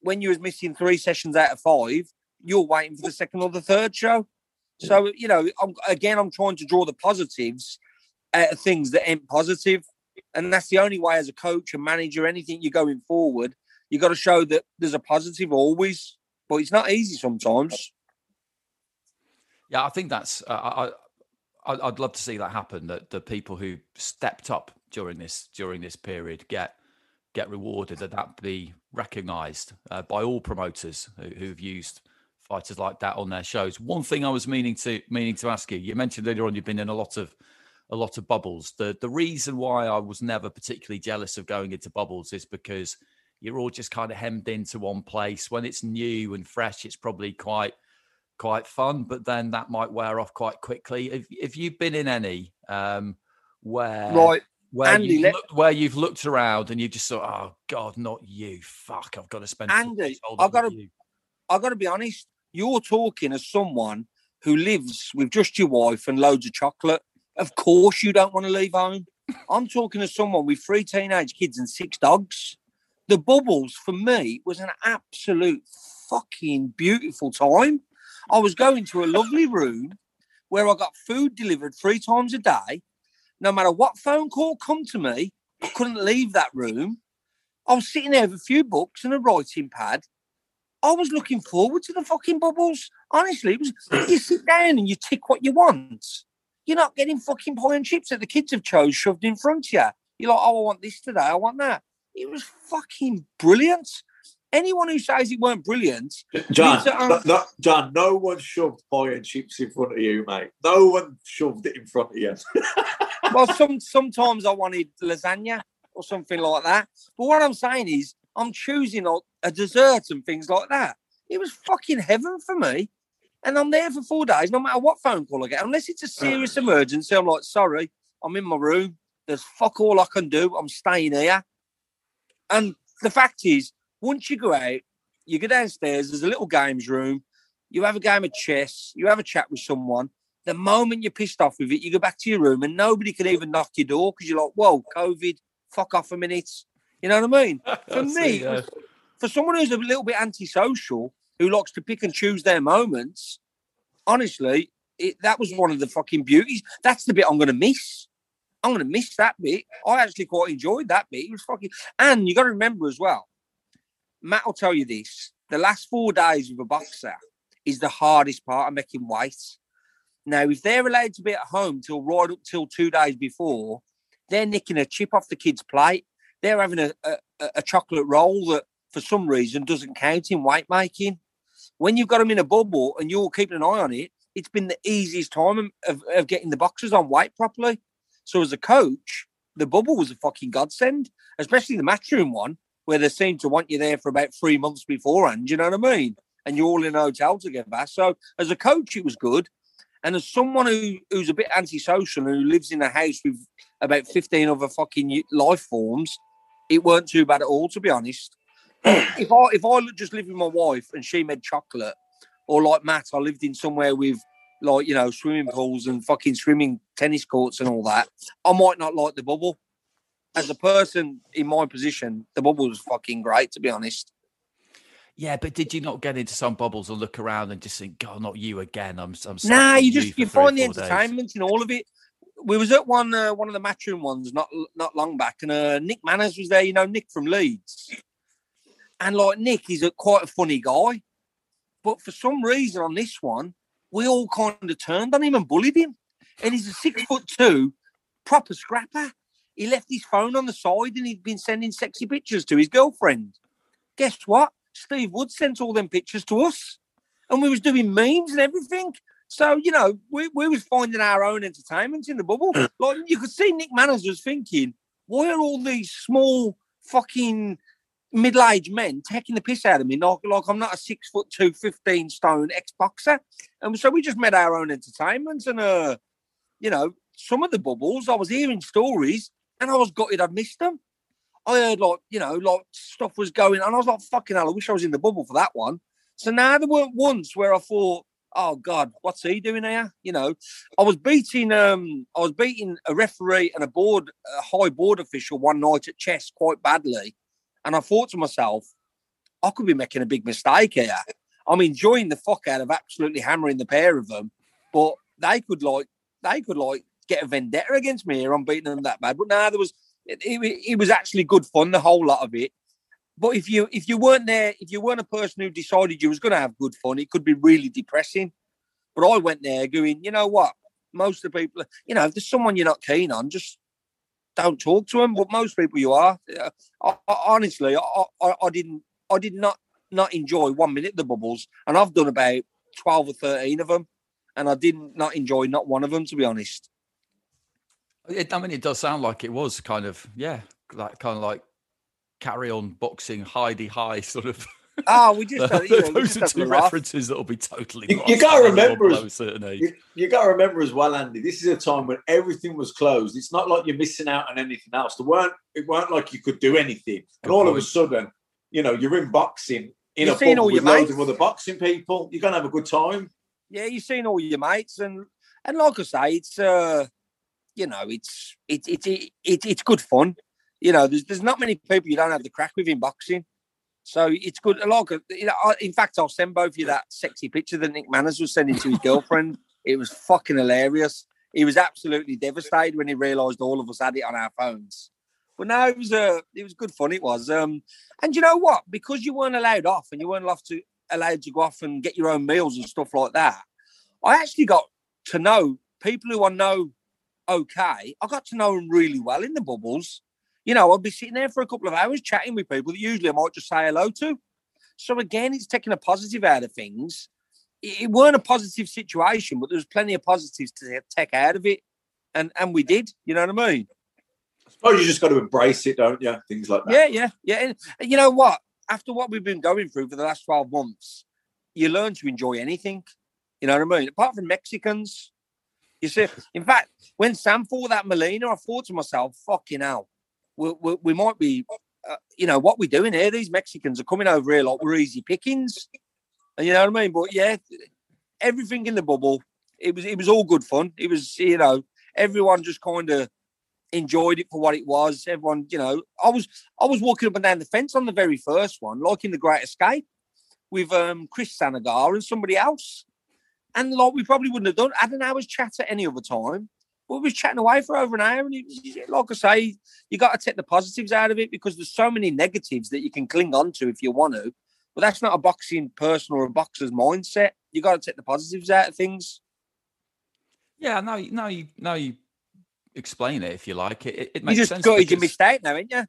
when you was missing three sessions out of five, you're waiting for the second or the third show. So you know, I'm, again, I'm trying to draw the positives out of things that ain't positive, and that's the only way as a coach, a manager, anything you're going forward, you got to show that there's a positive always. But it's not easy sometimes. Yeah, I think that's. Uh, I, I'd love to see that happen. That the people who stepped up during this during this period get get rewarded. That that be recognised uh, by all promoters who, who've used fighters like that on their shows. One thing I was meaning to meaning to ask you, you mentioned earlier on you've been in a lot of a lot of bubbles. The the reason why I was never particularly jealous of going into bubbles is because you're all just kind of hemmed into one place. When it's new and fresh, it's probably quite quite fun, but then that might wear off quite quickly. If if you've been in any um where right where Andy, you've let- looked, where you've looked around and you just thought, oh God, not you. Fuck, I've got to spend. Andy, I've got to, you." I've got to be honest. You're talking as someone who lives with just your wife and loads of chocolate. Of course, you don't want to leave home. I'm talking to someone with three teenage kids and six dogs. The bubbles for me was an absolute fucking beautiful time. I was going to a lovely room where I got food delivered three times a day. No matter what phone call come to me, I couldn't leave that room. I was sitting there with a few books and a writing pad. I was looking forward to the fucking bubbles. Honestly, it was you sit down and you tick what you want. You're not getting fucking pie and chips that the kids have chose shoved in front of you. You're like, oh, I want this today. I want that. It was fucking brilliant. Anyone who says it weren't brilliant, John, no, no- John, no one shoved pie and chips in front of you, mate. No one shoved it in front of you. *laughs* well, some sometimes I wanted lasagna or something like that. But what I'm saying is, I'm choosing a dessert and things like that. It was fucking heaven for me. And I'm there for four days, no matter what phone call I get, unless it's a serious emergency. I'm like, sorry, I'm in my room. There's fuck all I can do. I'm staying here. And the fact is, once you go out, you go downstairs, there's a little games room, you have a game of chess, you have a chat with someone. The moment you're pissed off with it, you go back to your room and nobody can even knock your door because you're like, whoa, COVID, fuck off a minute. You know what I mean? *laughs* For me, see, for someone who's a little bit antisocial, who likes to pick and choose their moments, honestly, it, that was one of the fucking beauties. That's the bit I'm going to miss. I'm going to miss that bit. I actually quite enjoyed that bit. It was fucking. And you got to remember as well, Matt will tell you this: the last four days of a boxer is the hardest part of making weight. Now, if they're allowed to be at home till right up till two days before, they're nicking a chip off the kid's plate. They're having a, a, a chocolate roll that, for some reason, doesn't count in weight making. When you've got them in a bubble and you're keeping an eye on it, it's been the easiest time of, of getting the boxers on weight properly. So, as a coach, the bubble was a fucking godsend, especially the matchroom one, where they seem to want you there for about three months beforehand. You know what I mean? and you're all in a hotel together. So as a coach, it was good. And as someone who, who's a bit antisocial and who lives in a house with about 15 other fucking life forms, it weren't too bad at all, to be honest. *clears throat* if I if I just lived with my wife and she made chocolate, or like Matt, I lived in somewhere with like you know swimming pools and fucking swimming tennis courts and all that, I might not like the bubble. As a person in my position, the bubble was fucking great, to be honest. Yeah, but did you not get into some bubbles and look around and just think, "God, not you again"? I'm, I'm. Nah, you you just you or find the four days." entertainment in all of it. We was at one uh, one of the matchroom ones not not long back, and uh, Nick Manners was there. You know, Nick from Leeds, and like Nick, he's a quite a funny guy, but for some reason on this one, we all kind of turned on him and bullied him. And he's a six foot two, proper scrapper. He left his phone on the side and he'd been sending sexy pictures to his girlfriend. Guess what? Steve Wood sent all them pictures to us, and we was doing memes and everything. So you know, we, we was finding our own entertainment in the bubble. *clears throat* like you could see Nick Manners was thinking, why are all these small fucking middle-aged men taking the piss out of me like, like I'm not a six foot two, 15 stone ex-boxer. And so we just made our own entertainments and uh you know, some of the bubbles I was hearing stories and I was gutted I'd missed them. I heard like, you know, like stuff was going and I was like, fucking hell, I wish I was in the bubble for that one. So now there weren't once where I thought, oh God, what's he doing here? You know, I was beating um I was beating a referee and a board a high board official one night at chess quite badly. And I thought to myself, I could be making a big mistake here. I'm enjoying the fuck out of absolutely hammering the pair of them, but they could like they could like get a vendetta against me here. I'm beating them that bad. But now there was it, it, it was actually good fun, the whole lot of it. But if you if you weren't there, if you weren't a person who decided you was going to have good fun, it could be really depressing. But I went there going, you know what? Most of the people, you know, if there's someone you're not keen on, just don't talk to them. But most people you are. I, I, honestly, I, I, didn't, I did not not enjoy one minute the bubbles, and I've done about twelve or thirteen of them, and I didn't not enjoy not one of them, to be honest. It, I mean, it does sound like it was kind of yeah, like kind of like carry on boxing, Hi-de-Hi sort of. Oh, we just, *laughs* uh, you know, we those just are two to laugh. references that will be totally. You, you got to to remember, as, certain age. you, you got to remember as well, Andy. This is a time when everything was closed. It's not like you're missing out on anything else. There weren't. It weren't like you could do anything, and Good all of a sudden, you know, you're in boxing in You're a pub all with your loads mates. of other boxing people. You're gonna have a good time. yeah, you've seen all your mates, and and like I say, it's uh, you know, it's it's it's it, it, it's good fun. You know, there's there's not many people you don't have the crack with in boxing, so it's good. Like, you know, I, in fact, I'll send both of you that sexy picture that Nick Manners was sending to his girlfriend. *laughs* It was fucking hilarious. He was absolutely devastated when he realised all of us had it on our phones. But no, it was uh, it was good fun. It was. Um, and you know what? Because you weren't allowed off, and you weren't allowed to allowed to go off and get your own meals and stuff like that. I actually got to know people who I know okay. I got to know them really well in the bubbles. You know, I'd be sitting there for a couple of hours chatting with people that usually I might just say hello to. So again, it's taking a positive out of things. It, it weren't a positive situation, but there was plenty of positives to take out of it, and and we did. You know what I mean? I suppose you just got to embrace it, don't you? Things like that. Yeah, yeah, yeah. And you know what? After what we've been going through for the last 12 months, you learn to enjoy anything. You know what I mean? Apart from Mexicans. You see, in fact, when Sam fought that Molina, I thought to myself, fucking hell, we, we, we might be, uh, you know, what we're doing here? These Mexicans are coming over here like we're easy pickings. And you know what I mean? But yeah, everything in the bubble, it was it was all good fun. It was, you know, everyone just kind of enjoyed it for what it was. Everyone, you know, I was I was walking up and down the fence on the very first one, like in the Great Escape, with um Chris Sanigar and somebody else. And like we probably wouldn't have done had an hour's chat at any other time. We was chatting away for over an hour, and it, like I say, you got to take the positives out of it because there's so many negatives that you can cling on to if you want to. But that's not a boxing person or a boxer's mindset. You got to take the positives out of things. Yeah, now you now you now you explain it if you like. It it, it You makes just sense. got your because- mistake now, ain't you?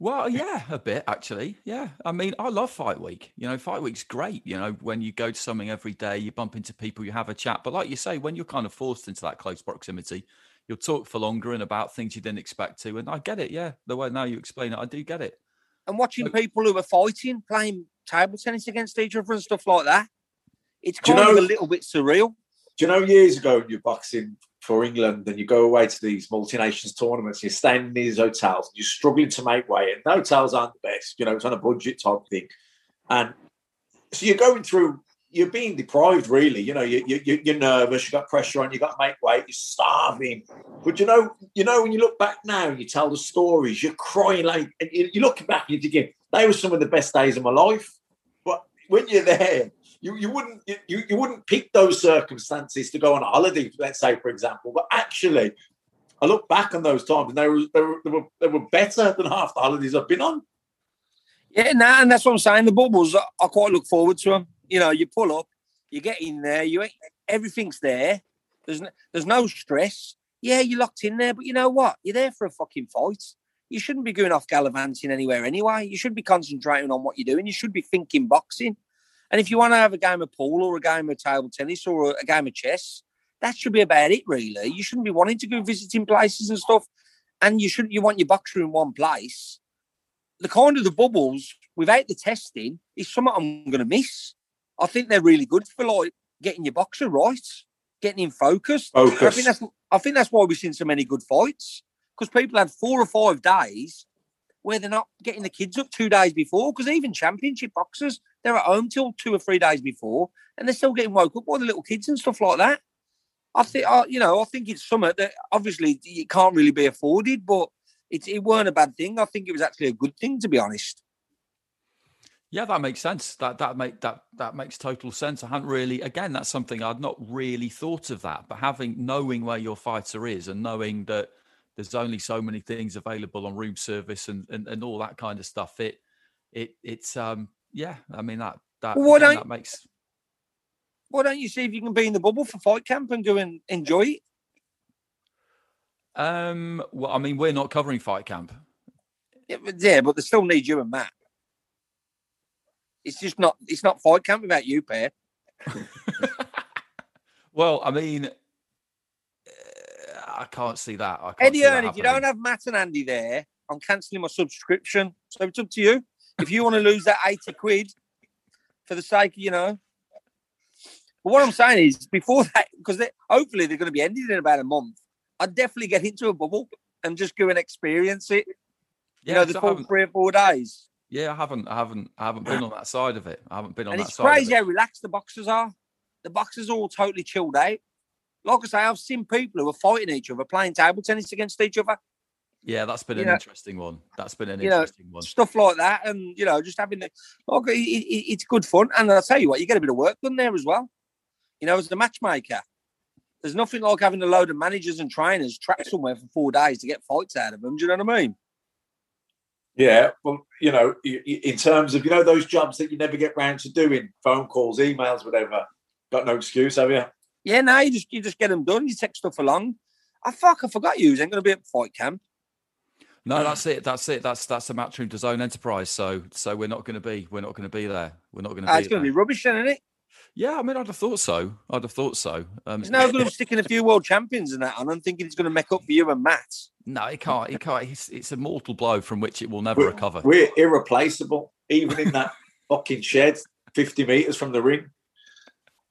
Well, yeah, a bit actually. Yeah, I mean, I love fight week. You know, fight week's great. You know, when you go to something every day, you bump into people, you have a chat. But like you say, when you're kind of forced into that close proximity, you'll talk for longer and about things you didn't expect to. And I get it. Yeah, the way now you explain it, I do get it. and watching people who are fighting, playing table tennis against each other and stuff like that. It's Do you kind of know- a little bit surreal. Do you know years ago when you're boxing for England and you go away to these multi-nations tournaments, you're staying in these hotels, and you're struggling to make weight, and the hotels aren't the best, you know, it's on a budget type thing. And so you're going through, you're being deprived, really. You know, you, you, you- you're nervous, you've got pressure on, you've got to make weight, you're starving. But you know, you know, when you look back now and you tell the stories, you're crying like, and you- you're looking back and you're thinking, they were some of the best days of my life. But when you're there, you, you wouldn't you, you wouldn't pick those circumstances to go on a holiday, let's say, for example. But actually, I look back on those times and they were they were, they were, they were better than half the holidays I've been on. Yeah, nah, and that's what I'm saying. The bubbles, I, quite look forward to them. You know, you pull up, you get in there, you everything's there. There's no, there's no stress. Yeah, you're locked in there, but you know what? You're there for a fucking fight. You shouldn't be going off gallivanting anywhere anyway. You should be concentrating on what you're doing. You should be thinking boxing. And if you want to have a game of pool or a game of table tennis or a, game of chess, that should be about it, really. You shouldn't be wanting to go visiting places and stuff. And you shouldn't you want your boxer in one place the kind of the bubbles without the testing is something I'm going to miss. I think they're really good for like getting your boxer right, getting him focused. I think that's I think that's why we've seen so many good fights because people had four or five days where they're not getting the kids up two days before. Because even championship boxers, they're at home till two or three days before, and they're still getting woke up by the little kids and stuff like that. I think, I, you know, I think it's something that obviously it can't really be afforded, but it, it weren't a bad thing. I think it was actually a good thing, to be honest. Yeah, that makes sense. That that make that that makes total sense. I hadn't really again, that's something I'd not really thought of that. But having knowing where your fighter is and knowing that there's only so many things available on room service and, and, and all that kind of stuff, it it it's um yeah, I mean that that, Well, why again, don't- that makes Why don't you see if you can be in the bubble for fight camp and go and enjoy it? um well I mean we're not covering fight camp. Yeah, but, yeah, but they still need you and Matt. It's just not. It's not fight camp without you, pair. *laughs* Well, I mean uh, I can't see that. I can't Eddie see that Hearn, if you don't have Matt and Andy there, I'm cancelling my subscription. So it's up to you. If you want to lose that 80 quid for the sake of, you know. But what I'm saying is, before that, because they, hopefully they're going to be ended in about a month, I'd definitely get into a bubble and just go and experience it. You Yeah, know, the full three or four days. Yeah, I haven't, I haven't, I haven't been on that side of it. I haven't been on And that it's side. of crazy it. how relaxed the boxers are. The boxers are all totally chilled out. Like I say, I've seen people who are fighting each other, playing table tennis against each other. Yeah, that's been You an know- interesting one. That's been an you know, interesting one. stuff like that, and you know, just having the oh, look, it, it, it's good fun. And I'll tell you what, you get a bit of work done there as well. You know, as the matchmaker, there's nothing like having a load of managers and trainers trapped somewhere for four days to get fights out of them. Do you know what I mean? Yeah, well, you know, y- y- in terms of you know those jobs that you never get round to doing, phone calls, emails, whatever. Got no excuse, have you? Yeah, now you just you just get them done. You take stuff along. I fuck, I forgot you. Ain't going to be at fight camp. No, that's it. That's it. That's that's a matchroom DAZN enterprise. So so we're not going to be we're not going to be there. We're not going to Ah, be. it's going to there. be rubbish, then, isn't it? Yeah, I mean, I'd have thought so. I'd have thought so. Um, It's no good of sticking a few world champions in that on and thinking it's going to make up for you and Matt. No, it can't. It can't. It's, it's a mortal blow from which it will never recover. We're irreplaceable, even in that *laughs* fucking shed, fifty meters from the ring.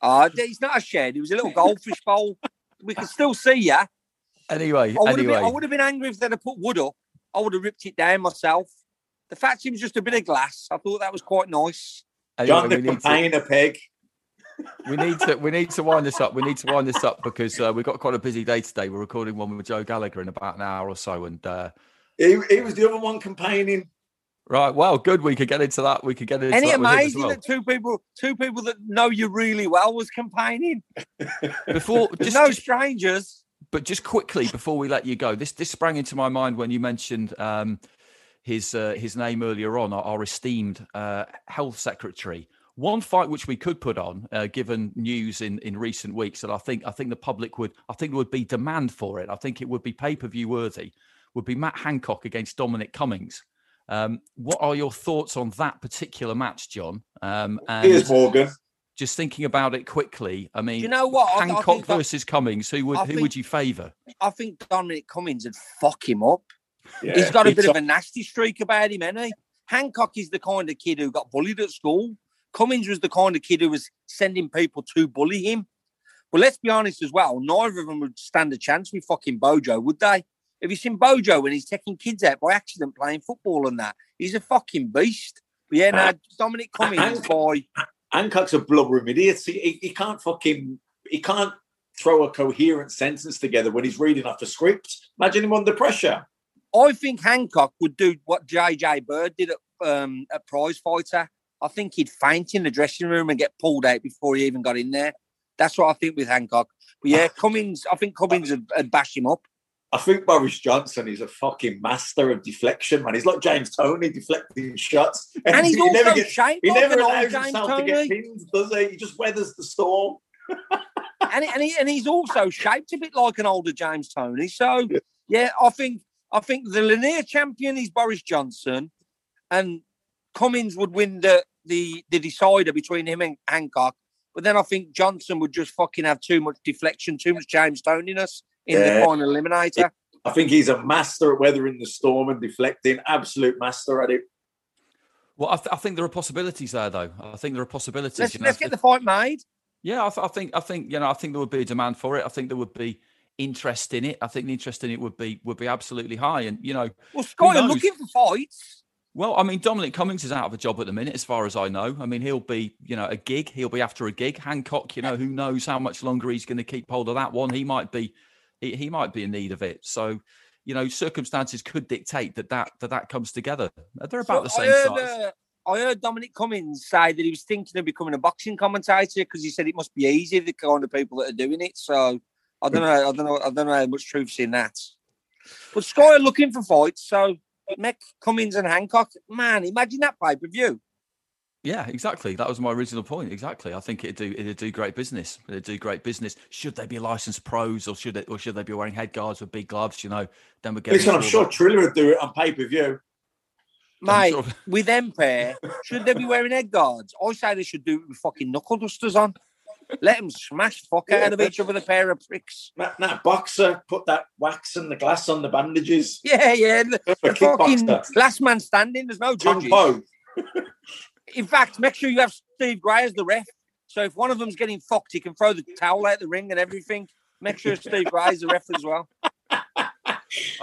Ah, it's not a shed. It was a little goldfish bowl. We can still see you. Anyway, I would, have anyway. been, I would have been angry if they'd have put wood up. I would have ripped it down myself. The fact it was just a bit of glass, I thought that was quite nice. Anyway, John the we need to- campaign a peg. we need to we need to wind this up. We need to wind this up because uh, we've got quite a busy day today. We're recording one with Joe Gallagher in about an hour or so, and uh, He, he was the other one campaigning. right, well, good. We could get into that. We could get into Any that with as amazing well. that two people, two people that know you really well, was campaigning. *laughs* Before, There's just, no just- strangers. But just quickly before we let you go, this this sprang into my mind when you mentioned um, his uh, his name earlier on, our, our esteemed uh, health secretary. One fight which we could put on, uh, given news in, in recent weeks, that I think I think the public would I think there would be demand for it. I think it would be pay per view worthy. Would be Matt Hancock against Dominic Cummings. Um, what are your thoughts on that particular match, John? Um, and Here's Morgan. Just thinking about it quickly. I mean, you know what? I- I Hancock think that- versus Cummings. Who would I who think- would you favour? I think Dominic Cummings would fuck him up. Yeah, He's got a bit of a nasty streak about him, hasn't he? Hancock is the kind of kid who got bullied at school. Cummings was the kind of kid who was sending people to bully him. But let's be honest as well, neither of them would stand a chance with fucking Bojo, would they? Have you seen Bojo when he's taking kids out by accident playing football and that? He's a fucking beast. But yeah, now Dominic Cummings, boy. Hancock's a blubbering idiot. He, he, he can't fucking he can't throw a coherent sentence together when he's reading off a script. Imagine him under pressure. I think Hancock would do what JJ Bird did at, um, at Prizefighter. I think he'd faint in the dressing room and get pulled out before he even got in there. That's what I think with Hancock. But yeah, *sighs* Cummings, I think Cummings would, would bash him up. I think Boris Johnson is a fucking master of deflection, man. He's like James Toney deflecting shots. And, *laughs* and he's he also never gets, shaped He like never allows James himself Toney. to get pinned, does he? He just weathers the storm. *laughs* and, and, he, and he's also shaped a bit like an older James Toney. So yeah, I think I think the linear champion is Boris Johnson, and Cummings would win the the the decider between him and Hancock. But then I think Johnson would just fucking have too much deflection, too much James Toniness in the Yeah. final eliminator. I think he's a master at weathering the storm and deflecting. Absolute master at it. Well, I, th- I think there are possibilities there, though. I think there are possibilities. Let's, you know, let's get the fight made. Yeah, I, th- I think I think you know I think there would be a demand for it. I think there would be interest in it. I think the interest in it would be would be absolutely high. And you know, Well, Sky are looking for fights. Well, I mean, Dominic Cummings is out of a job at the minute, as far as I know. I mean, he'll be, you know, a gig. He'll be after a gig. Hancock, you know, who knows how much longer he's going to keep hold of that one. He might be, he, he might be in need of it. So, you know, circumstances could dictate that that that, that comes together. They're about the same I heard, size. uh, I heard Dominic Cummings say that he was thinking of becoming a boxing commentator because he said it must be easy the kind of people that are doing it. So I don't know. I don't know. I don't know how much truth's in that. But Sky are looking for fights. So Mick Cummings and Hancock, man, imagine that pay per view. Yeah, exactly. That was my original point. Exactly. I think it'd do it'd do great business. It'd do great business. Should they be licensed pros, or should they, or should they be wearing head guards with big gloves? You know, then we're getting. Listen, I'm sure that- Triller would do it on pay per view. *laughs* Mate, sure of- *laughs* with them pair, should they be wearing head guards? I say they should do it with fucking knuckle dusters on. Let them smash the fuck out of each other, with a pair of pricks. That, that boxer put that wax and the glass on the bandages. Yeah, yeah. The, the fucking kickboxer. last man standing. There's no Kung judges. *laughs* In fact, make sure you have Steve Gray as the ref. So if one of them's getting fucked, he can throw the towel out the ring and everything. Make sure Steve Gray's the ref as well. *laughs*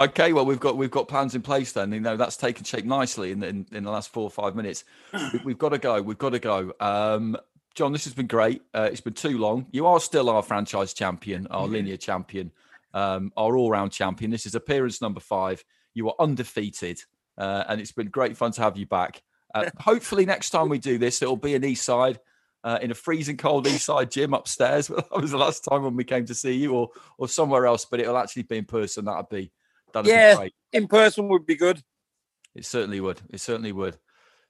Okay, well we've got we've got plans in place then. You know that's taken shape nicely in the, in, in the last four or five minutes. We, we've got to go. We've got to go. Um, John, this has been great. Uh, it's been too long. You are still our franchise champion, our linear champion, um, our all-round champion. This is appearance number five. You are undefeated, uh, and it's been great fun to have you back. Uh, hopefully, next time we do this, it'll be an east side. Uh, in a freezing cold east side gym upstairs. *laughs* that was the last time when we came to see you, or or somewhere else. But it'll actually be in person. That'd be that'd yeah, be great. in person would be good. It certainly would. It certainly would.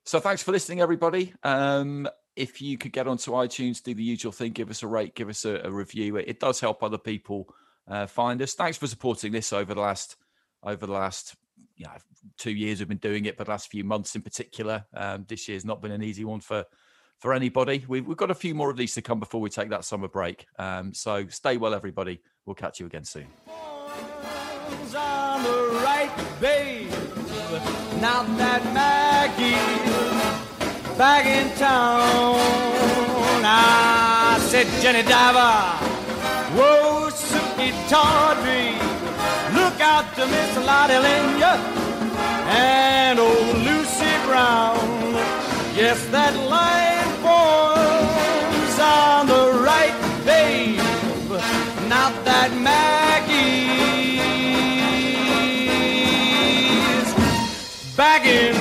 So thanks for listening, everybody. Um, if you could get onto iTunes, do the usual thing, give us a rate, give us a, a review. It, it does help other people uh, find us. Thanks for supporting this over the last over the last you know, two years. We've been doing it, but last few months in particular. Um, this year's not been an easy one for for anybody. We've, we've got a few more of these to come before we take that summer break. Um, so stay well, everybody. We'll catch you again soon. Jenny Diver, whoa, Suki Tawdry, look out to Miss Lotte Lenya and old Lucy Brown. Yes, that line forms on the right, babe. Now that Maggie's back in